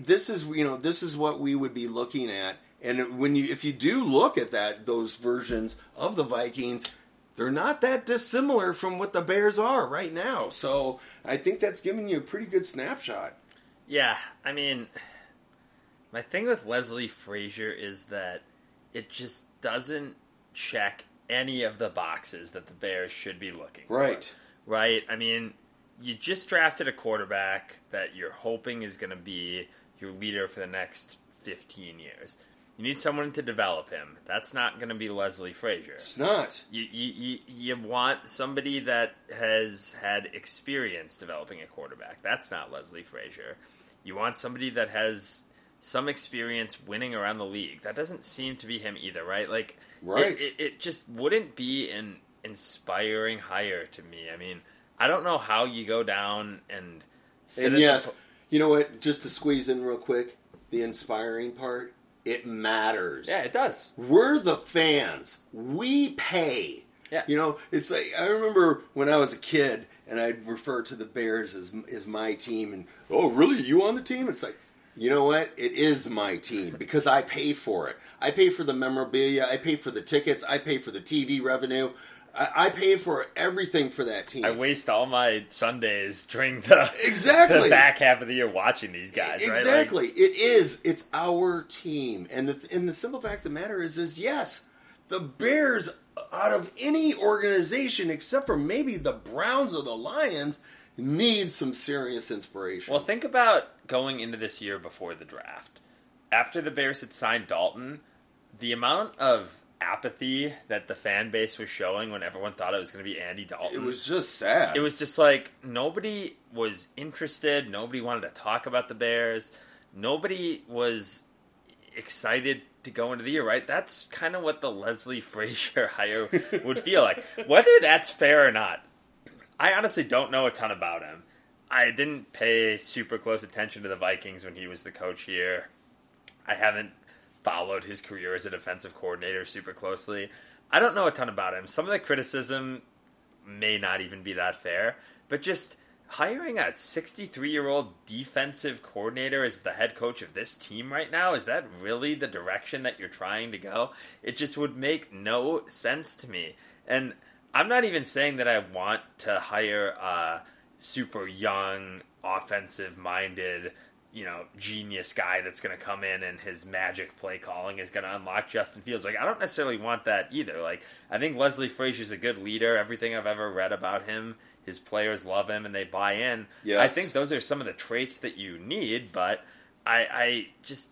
this is you know this is what we would be looking at. And when you if you do look at that those versions of the Vikings, they're not that dissimilar from what the Bears are right now. So I think that's giving you a pretty good snapshot. Yeah, I mean, my thing with Leslie Frazier is that it just doesn't check any of the boxes that the Bears should be looking for. Right. Right? I mean, you just drafted a quarterback that you're hoping is going to be your leader for the next 15 years. You need someone to develop him. That's not going to be Leslie Frazier. It's not. You, you, you, you want somebody that has had experience developing a quarterback. That's not Leslie Frazier. You want somebody that has some experience winning around the league. That doesn't seem to be him either, right? Like, Right. It, it, it just wouldn't be an inspiring hire to me. I mean, I don't know how you go down and sit And the yes, you know what? Just to squeeze in real quick, the inspiring part, it matters. yeah, it does. We're the fans. We pay. Yeah. You know, it's like I remember when I was a kid and I'd refer to the Bears as as my team and oh, really? You on the team? It's like, you know what? It is my team because I pay for it. I pay for the memorabilia, I pay for the tickets, I pay for the TV revenue. I, I pay for everything for that team. I waste all my Sundays during the Exactly. the back half of the year watching these guys. right? Like, Exactly. it is. It's our team, and the and the simple fact of the matter is, is yes, the Bears, out of any organization except for maybe the Browns or the Lions, need some serious inspiration. Well, think about going into this year before the draft. After the Bears had signed Dalton, the amount of apathy that the fan base was showing when everyone thought it was going to be Andy Dalton. it was just sad. it was just like nobody was interested. Nobody wanted to talk about the Bears. Nobody was excited to go into the year, right? That's kind of what the Leslie Frazier hire would feel like. Whether that's fair or not, I honestly don't know a ton about him. I didn't pay super close attention to the Vikings when he was the coach here. I haven't followed his career as a defensive coordinator super closely. I don't know a ton about him. Some of the criticism may not even be that fair, but just hiring a 63 year old defensive coordinator as the head coach of this team right now is that really the direction that you're trying to go? It just would make no sense to me. And I'm not even saying that I want to hire a super young, offensive minded, you know, genius guy that's going to come in and his magic play calling is going to unlock Justin Fields. Like, I don't necessarily want that either. Like, I think Leslie Frazier's a good leader. Everything I've ever read about him, his players love him and they buy in. Yes. I think those are some of the traits that you need, but I, I just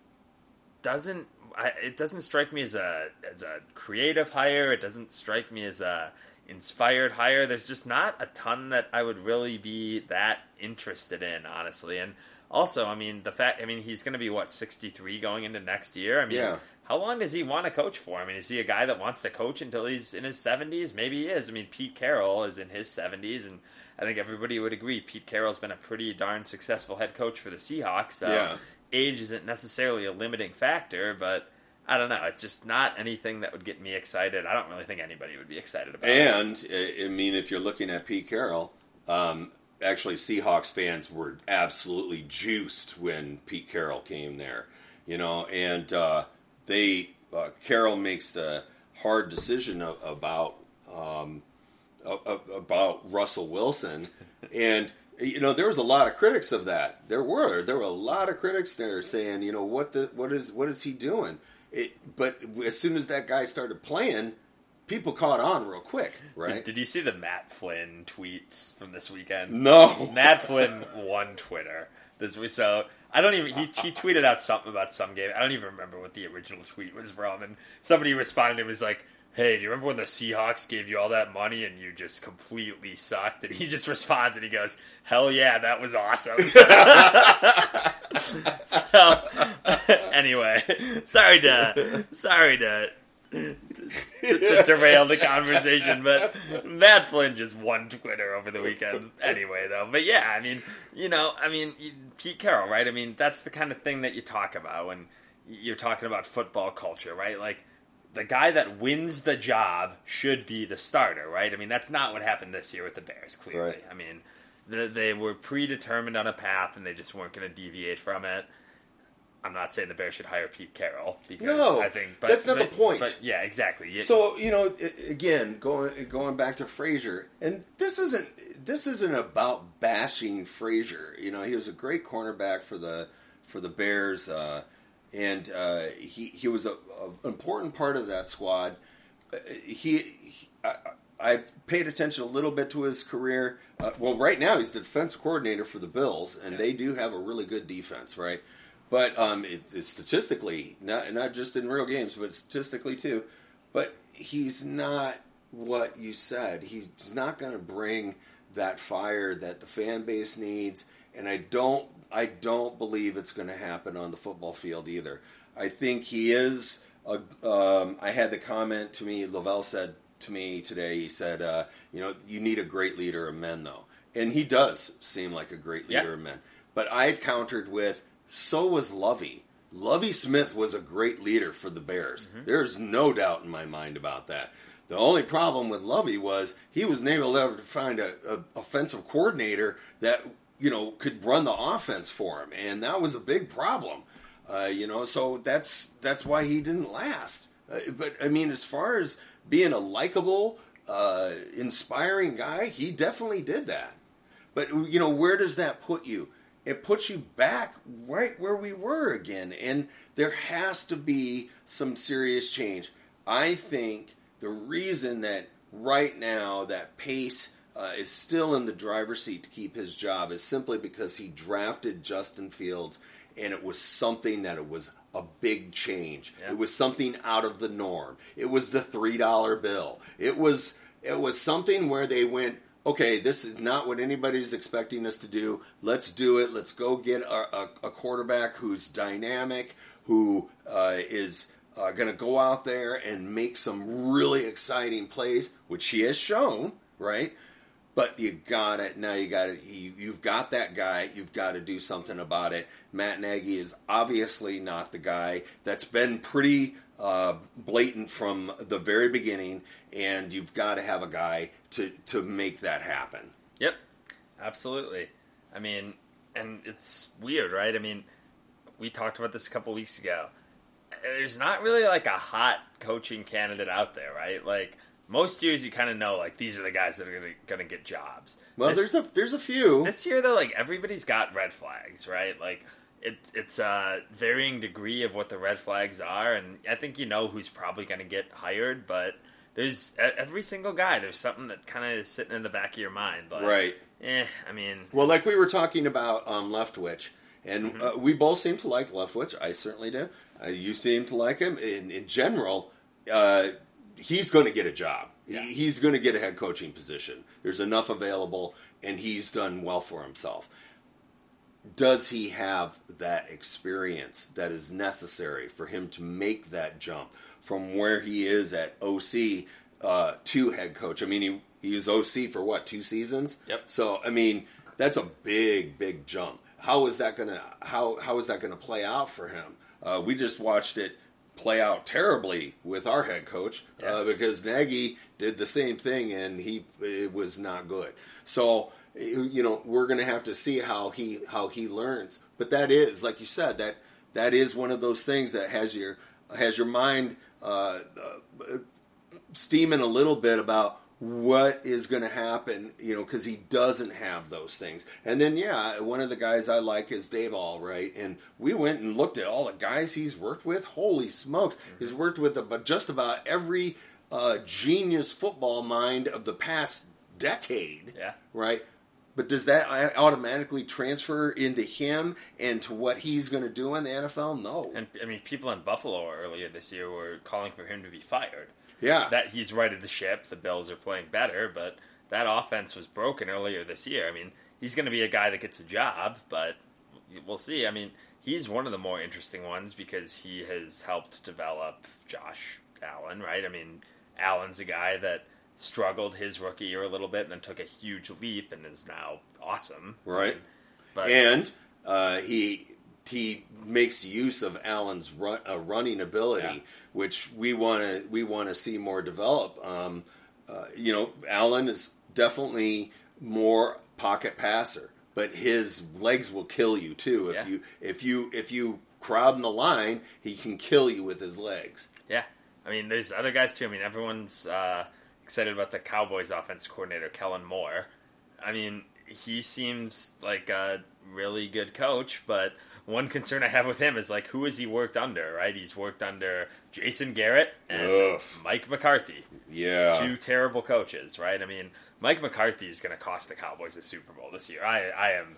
doesn't. I, it doesn't strike me as a as a creative hire. It doesn't strike me as a inspired hire. There's just not a ton that I would really be that interested in, honestly. And also, I mean, the fact, I mean, he's going to be what 63 going into next year. I mean, Yeah. how long does he want to coach for? I mean, is he a guy that wants to coach until he's in his 70s? Maybe he is. I mean, Pete Carroll is in his 70s, and I think everybody would agree Pete Carroll's been a pretty darn successful head coach for the Seahawks. So Yeah. age isn't necessarily a limiting factor, but. I don't know. It's just not anything that would get me excited. I don't really think anybody would be excited about it. And I I mean, if you're looking at Pete Carroll, um, actually, Seahawks fans were absolutely juiced when Pete Carroll came there. You know, and uh, they uh, Carroll makes the hard decision of, about um, about Russell Wilson, and you know there was a lot of critics of that. There were there were a lot of critics there saying, you know, what the what is what is he doing? It, but as soon as that guy started playing, people caught on real quick, right? Did you see the Matt Flynn tweets from this weekend? no, Matt Flynn won Twitter this week, so I don't even. He, he tweeted out something about some game. I don't even remember what the original tweet was from, and somebody responded and was like, "Hey, do you remember when the Seahawks gave you all that money and you just completely sucked?" And he just responds and he goes, "Hell yeah, that was awesome." so anyway, sorry to sorry to to, to derail the conversation, but Matt Flynn just won Twitter over the weekend anyway, though. But yeah, I mean, you know, I mean, Pete Carroll, right? I mean, that's the kind of thing that you talk about when you're talking about football culture, right? Like, the guy that wins the job should be the starter, right? I mean, that's not what happened this year with the Bears, clearly. Right. I mean, the, they were predetermined on a path and they just weren't going to deviate from it. I'm not saying the Bears should hire Pete Carroll because No, I think but, that's not but- the point. But yeah, exactly. You- So you know, again, going going back to Frazier, and this isn't this isn't about bashing Frazier. You know, he was a great cornerback for the for the Bears, uh, and uh, he he was a, a important part of that squad. Uh, He, he I, I've paid attention a little bit to his career. Uh, well, right now he's the defense coordinator for the Bills, and they do have a really good defense, right? But um, it, it's statistically, not not just in real games, but statistically too. But he's not what you said. He's not going to bring that fire that the fan base needs, and I don't I don't believe it's going to happen on the football field either. I think he is. A, um, I had the comment to me. Lavelle said to me today. He said, uh, "You know, you need a great leader of men, though." And he does seem like a great leader Yeah. of men. But I had countered with, so was Lovie. Lovie Smith was a great leader for the Bears. There's no doubt in my mind about that. The only problem with Lovie was he was never able to find a, a offensive coordinator that you know could run the offense for him, and that was a big problem. Uh, you know, so that's that's why he didn't last. Uh, but I mean, as far as being a likable, uh, inspiring guy, he definitely did that. But you know, where does that put you? It puts you back right where we were again, and there has to be some serious change. I think the reason that right now that Pace uh, is still in the driver's seat to keep his job is simply because he drafted Justin Fields, and it was something that it was a big change. Yeah. It was something out of the norm. It was the three dollar bill. It was it was something where they went, okay, this is not what anybody's expecting us to do. Let's do it. Let's go get a, a, a quarterback who's dynamic, who uh, is uh, going to go out there and make some really exciting plays, which he has shown, right? But you got it. Now you got it. You, you've got that guy. You've got to do something about it. Matt Nagy is obviously not the guy. That's been pretty uh, blatant from the very beginning, and you've got to have a guy to to make that happen. Yep, absolutely. I mean, and it's weird, right? I mean, we talked about this a couple weeks ago. There's not really like a hot coaching candidate out there, right? Like most years, you kind of know like these are the guys that are gonna gonna get jobs. Well, This- there's a there's a few. this year though, like everybody's got red flags, right? Like it's it's a varying degree of what the red flags are, and I think you know who's probably going to get hired, but there's every single guy. There's something that kind of is sitting in the back of your mind, like, Right. Eh, I mean, Well, like we were talking about um, Leftwich, and Mm-hmm. uh, we both seem to like Leftwich. I certainly do. Uh, you seem to like him. In, in general, uh, he's going to get a job. Yeah. He's going to get a head coaching position. There's enough available, and he's done well for himself. Does he have that experience that is necessary for him to make that jump from where he is at OC uh, to head coach? I mean, he, he was OC for what, two seasons? Yep. So, I mean, that's a big, big jump. How is that gonna how how is that gonna play out for him? Uh, we just watched it play out terribly with our head coach uh, because Nagy did the same thing and he it was not good. So you know we're gonna have to see how he how he learns. But that is like you said that that is one of those things that has your has your mind uh, uh, steaming a little bit about what is going to happen, you know, because he doesn't have those things. And then, yeah, one of the guys I like is Daboll right, and we went and looked at all the guys he's worked with. Holy smokes, he's worked with just about every uh, genius football mind of the past decade. Yeah. right. But does that uh, automatically transfer into him and to what he's going to do in the NFL? No. and I mean, people in Buffalo earlier this year were calling for him to be fired. yeah. That he's righted the ship. The Bills are playing better, but that offense was broken earlier this year. I mean, he's going to be a guy that gets a job, but we'll see. I mean, he's one of the more interesting ones because he has helped develop Josh Allen, right? I mean, Allen's a guy that struggled his rookie year a little bit and then took a huge leap and is now awesome. Right. But and uh, he he makes use of Allen's run, uh, running ability, Yeah. which we want to we want to see more develop. Um, uh, you know, Allen is definitely more pocket passer, but his legs will kill you too if Yeah. you if you if you crowd in the line. He can kill you with his legs. Yeah, I mean, there's other guys too. I mean, everyone's uh, excited about the Cowboys' offense coordinator, Kellen Moore. I mean, he seems like a really good coach, but one concern I have with him is like, who has he worked under? Right? He's worked under Jason Garrett and Ugh. Mike McCarthy, Yeah, two terrible coaches. Right? I mean, Mike McCarthy is going to cost the Cowboys the Super Bowl this year. I, I am.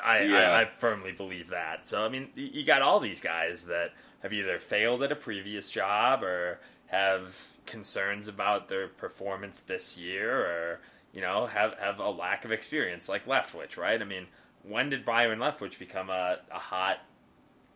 I, Yeah. I, I firmly believe that. So I mean, you got all these guys that have either failed at a previous job or have concerns about their performance this year, or you know have have a lack of experience, like Leftwich, right? I mean, when did Byron Leftwich become a, a hot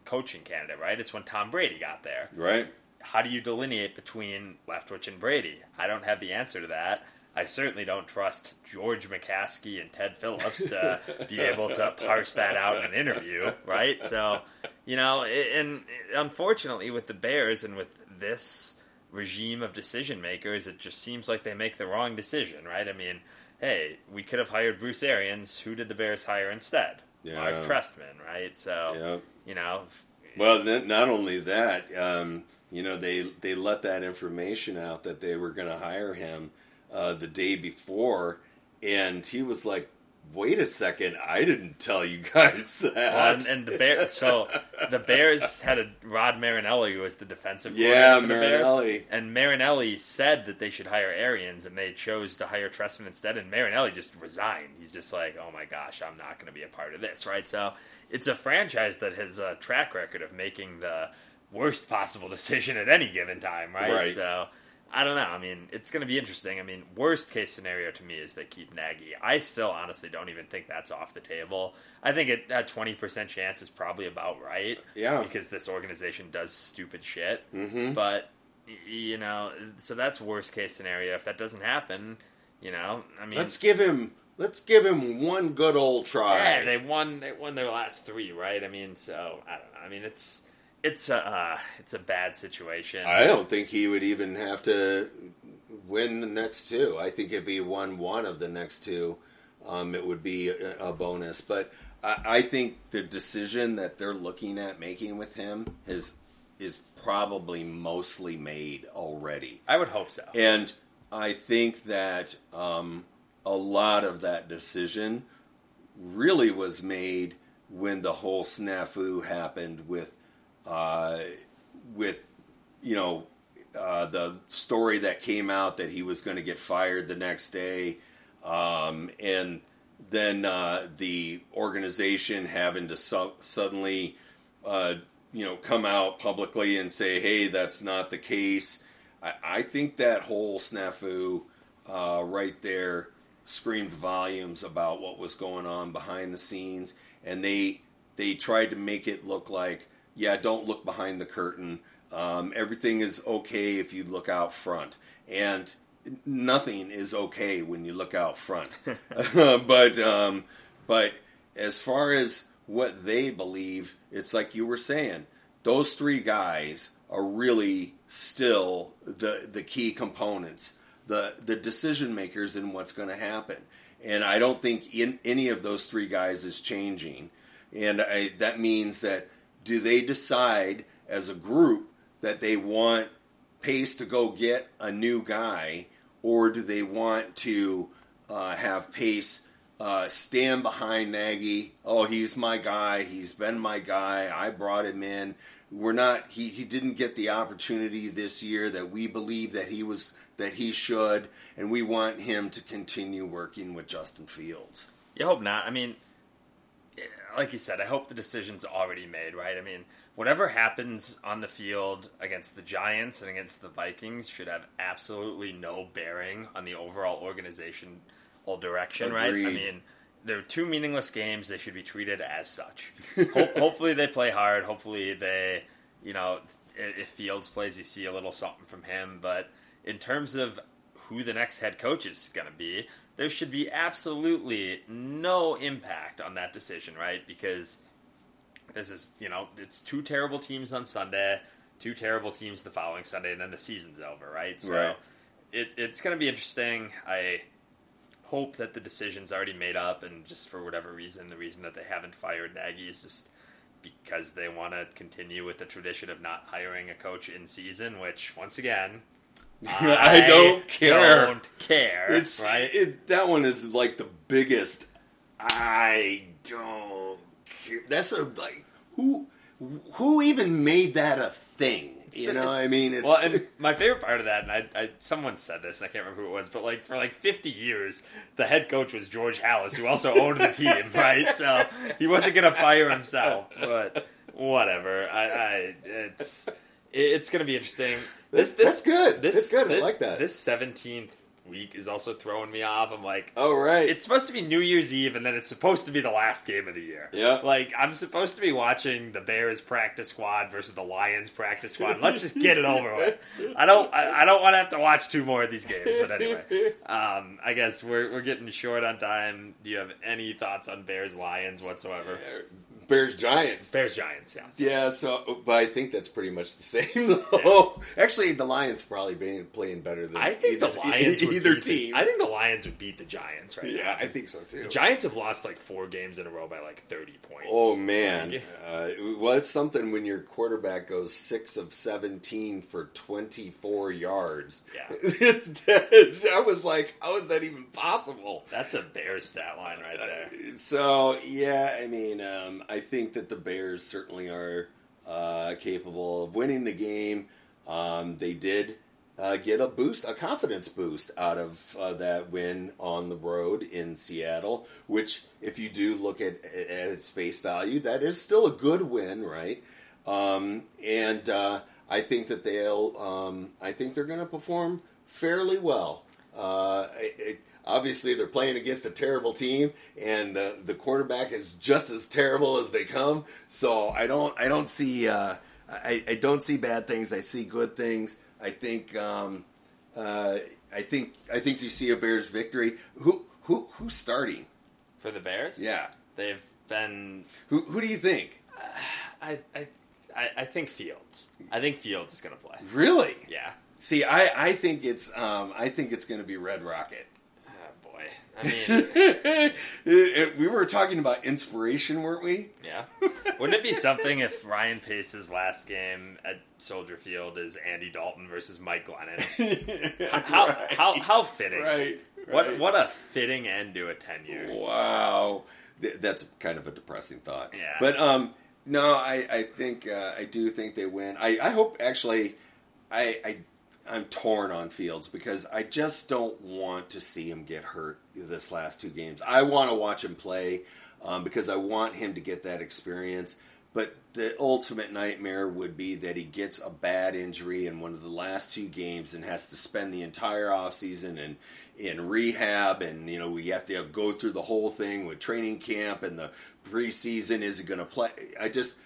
coaching candidate? Right? It's when Tom Brady got there right. how do you delineate between Leftwich and Brady? I don't have the answer to that. I certainly don't trust George McCaskey and Ted Phillips to be able to parse that out in an interview, right? So, you know, and unfortunately with the Bears and with this regime of decision makers, it just seems like they make the wrong decision, right? I mean, hey, we could have hired Bruce Arians. Who did the Bears hire instead? Yeah. Mark Trestman, right? So, you know, Well, not only that, um, you know, they they let that information out that they were going to hire him uh, the day before, and he was like, "Wait a second, I didn't tell you guys that." Well, and, and the Bear, so the Bears had a Rod Marinelli who was the defensive Yeah, the Bears, Marinelli. and Marinelli said that they should hire Arians, and they chose to hire Trestman instead. And Marinelli just resigned. He's just like, oh my gosh, I'm not going to be a part of this, right? So it's a franchise that has a track record of making the worst possible decision at any given time, right? Right. So. I don't know. I mean, it's going to be interesting. I mean, worst case scenario to me is they keep Nagy. I still honestly don't even think that's off the table. I think it, a twenty percent chance is probably about right. Yeah. because this organization does stupid shit. Mhm. But you know, so that's worst case scenario. If that doesn't happen, you know, I mean, let's give him let's give him one good old try. yeah, they won. They won their last three, right? I mean, so I don't know. I mean, it's it's a uh, it's a bad situation. I don't think he would even have to win the next two. I think if he won one of the next two, um, it would be a, a bonus. But I, I think the decision that they're looking at making with him is is probably mostly made already. I would hope so. And I think that um, a lot of that decision really was made when the whole snafu happened with, uh, with, you know, uh, the story that came out that he was going to get fired the next day, um, and then uh, the organization having to su- suddenly, uh, you know, come out publicly and say, "Hey, that's not the case." I, I think that whole snafu uh, right there screamed volumes about what was going on behind the scenes, and they they tried to make it look like, yeah, don't look behind the curtain. Um, everything is okay if you look out front, and nothing is okay when you look out front. but um, but as far as what they believe, it's like you were saying, those three guys are really still the the key components, the the decision makers in what's going to happen. And I don't think in, any of those three guys is changing. And I, that means that do they decide as a group that they want Pace to go get a new guy, or do they want to uh, have Pace uh, stand behind Nagy? Oh, he's my guy. He's been my guy. I brought him in. We're not. He, he didn't get the opportunity this year that we believe that he was that he should, and we want him to continue working with Justin Fields. You hope not. I mean, like you said, I hope the decision's already made, right? I mean, whatever happens on the field against the Giants and against the Vikings should have absolutely no bearing on the overall organizational direction, right? I mean, they're two meaningless games. They should be treated as such. Ho- hopefully, they play hard. Hopefully, they, you know, if Fields plays, you see a little something from him. But in terms of who the next head coach is going to be, there should be absolutely no impact on that decision, right? Because this is, you know, it's two terrible teams on Sunday, two terrible teams the following Sunday, and then the season's over, right? So Right. It, it's going to be interesting. I hope that the decision's already made up, and just for whatever reason, the reason that they haven't fired Nagy is just because they want to continue with the tradition of not hiring a coach in season, which, once again, I don't care. Don't care, It's right? It, that one is like the biggest. I don't. care. That's a like who who even made that a thing. You know, what I mean, it's Well, and my favorite part of that, and I, I, someone said this, I can't remember who it was, but like for like 50 years, the head coach was George Halas, who also owned the team, right? So he wasn't going to fire himself, but whatever. I, I it's it's going to be interesting. This this That's good. This That's good. I like that. This 17th week is also throwing me off. I'm like, oh right. it's supposed to be New Year's Eve, and then it's supposed to be the last game of the year. Yeah. Like I'm supposed to be watching the Bears practice squad versus the Lions practice squad. Let's just get it over with. I don't. I, I don't want to have to watch two more of these games. But anyway, um, I guess we're we're getting short on time. Do you have any thoughts on Bears Lions whatsoever? Bears Giants. Bears Giants. Yeah. Yeah, so but I think that's pretty much the same. Though. Actually, the Lions probably being playing better than I think either, the Lions would either team. The, I think the Lions would beat the Giants right yeah, now. I think so too. The Giants have lost like four games in a row by like 30 points. Oh man, Like, uh, well, it's something when your quarterback goes six of seventeen for twenty four yards. Yeah. that was like, how is that even possible? That's a Bears stat line right there. So yeah, I mean, um, I think that the Bears certainly are uh, capable of winning the game. Um, they did uh, get a boost, a confidence boost out of uh, that win on the road in Seattle. Which, if you do look at, at its face value, that is still a good win, right? Um, and uh, I think that they'll. Um, I think they're going to perform fairly well. Uh, it, it- obviously, they're playing against a terrible team, and the the quarterback is just as terrible as they come. So I don't. I don't see. Uh, I, I don't see bad things. I see good things. I think. Um, uh, I think. I think you see a Bears victory. Who who who's starting? For the Bears? Yeah. They've been. Who who do you think? I, I, I I think Fields. I think Fields is going to play. Really? Yeah. See, I, I think it's um, I think it's going to be Red Rocket. I mean, we were talking about inspiration, weren't we? yeah. Wouldn't it be something if Ryan Pace's last game at Soldier Field is Andy Dalton versus Mike Glennon? How, Right. how, how fitting. Right. What, right. what a fitting end to a tenure. Wow, that's kind of a depressing thought. Yeah. But um, no, I I think uh, I do think they win. I I hope actually, I I. I'm torn on Fields because I just don't want to see him get hurt this last two games. I want to watch him play um, because I want him to get that experience. But the ultimate nightmare would be that he gets a bad injury in one of the last two games and has to spend the entire offseason in, in rehab. And, you know, we have to go through the whole thing with training camp and the preseason. Is he going to play? I just,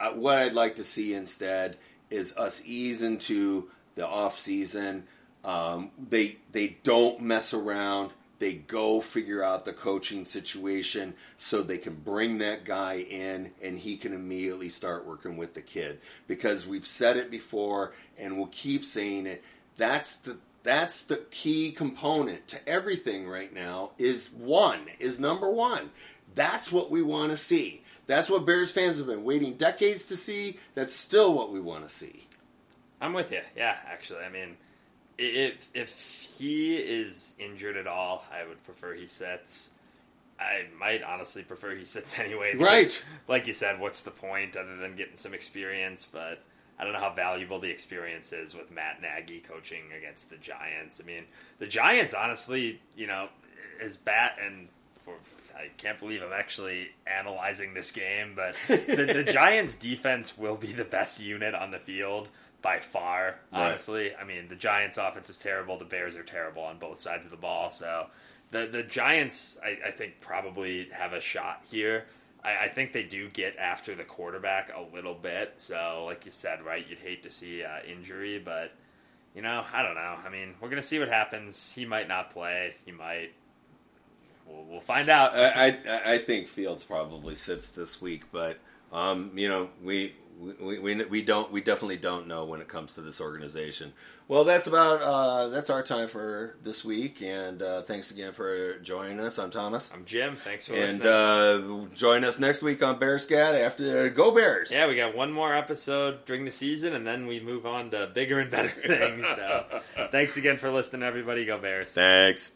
I, what I'd like to see instead is us ease into the off season. Um, they they don't mess around. They go figure out the coaching situation so they can bring that guy in and he can immediately start working with the kid. Because we've said it before and we'll keep saying it. That's the that's the key component to everything right now is one is number one. That's what we want to see. That's what Bears fans have been waiting decades to see. That's still what we want to see. I'm with you. Yeah, actually, I mean, if if he is injured at all, I would prefer he sits. I might honestly prefer he sits anyway. because, Right. Like you said, what's the point other than getting some experience? But I don't know how valuable the experience is with Matt Nagy coaching against the Giants. I mean, the Giants, honestly, you know, is bat and. I can't believe I'm actually analyzing this game, but the, the Giants' defense will be the best unit on the field by far. Right. Honestly, I mean the Giants' offense is terrible. The Bears are terrible on both sides of the ball. So the the Giants, I, I think, probably have a shot here. I, I think they do get after the quarterback a little bit. So, like you said, right, you'd hate to see uh, injury, but you know, I don't know. I mean, we're gonna see what happens. He might not play. He might. We'll, we'll find out. I, I I think Fields probably sits this week, but um, you know we. We, we, we don't we definitely don't know when it comes to this organization. Well, that's about uh, that's our time for this week, and uh, thanks again for joining us. I'm Thomas. I'm Jim. Thanks for and listening. uh, join us next week on Bear Scat after Go Bears. yeah, we got one more episode during the season, and then we move on to bigger and better things. So, thanks again for listening, everybody. Go Bears. Thanks.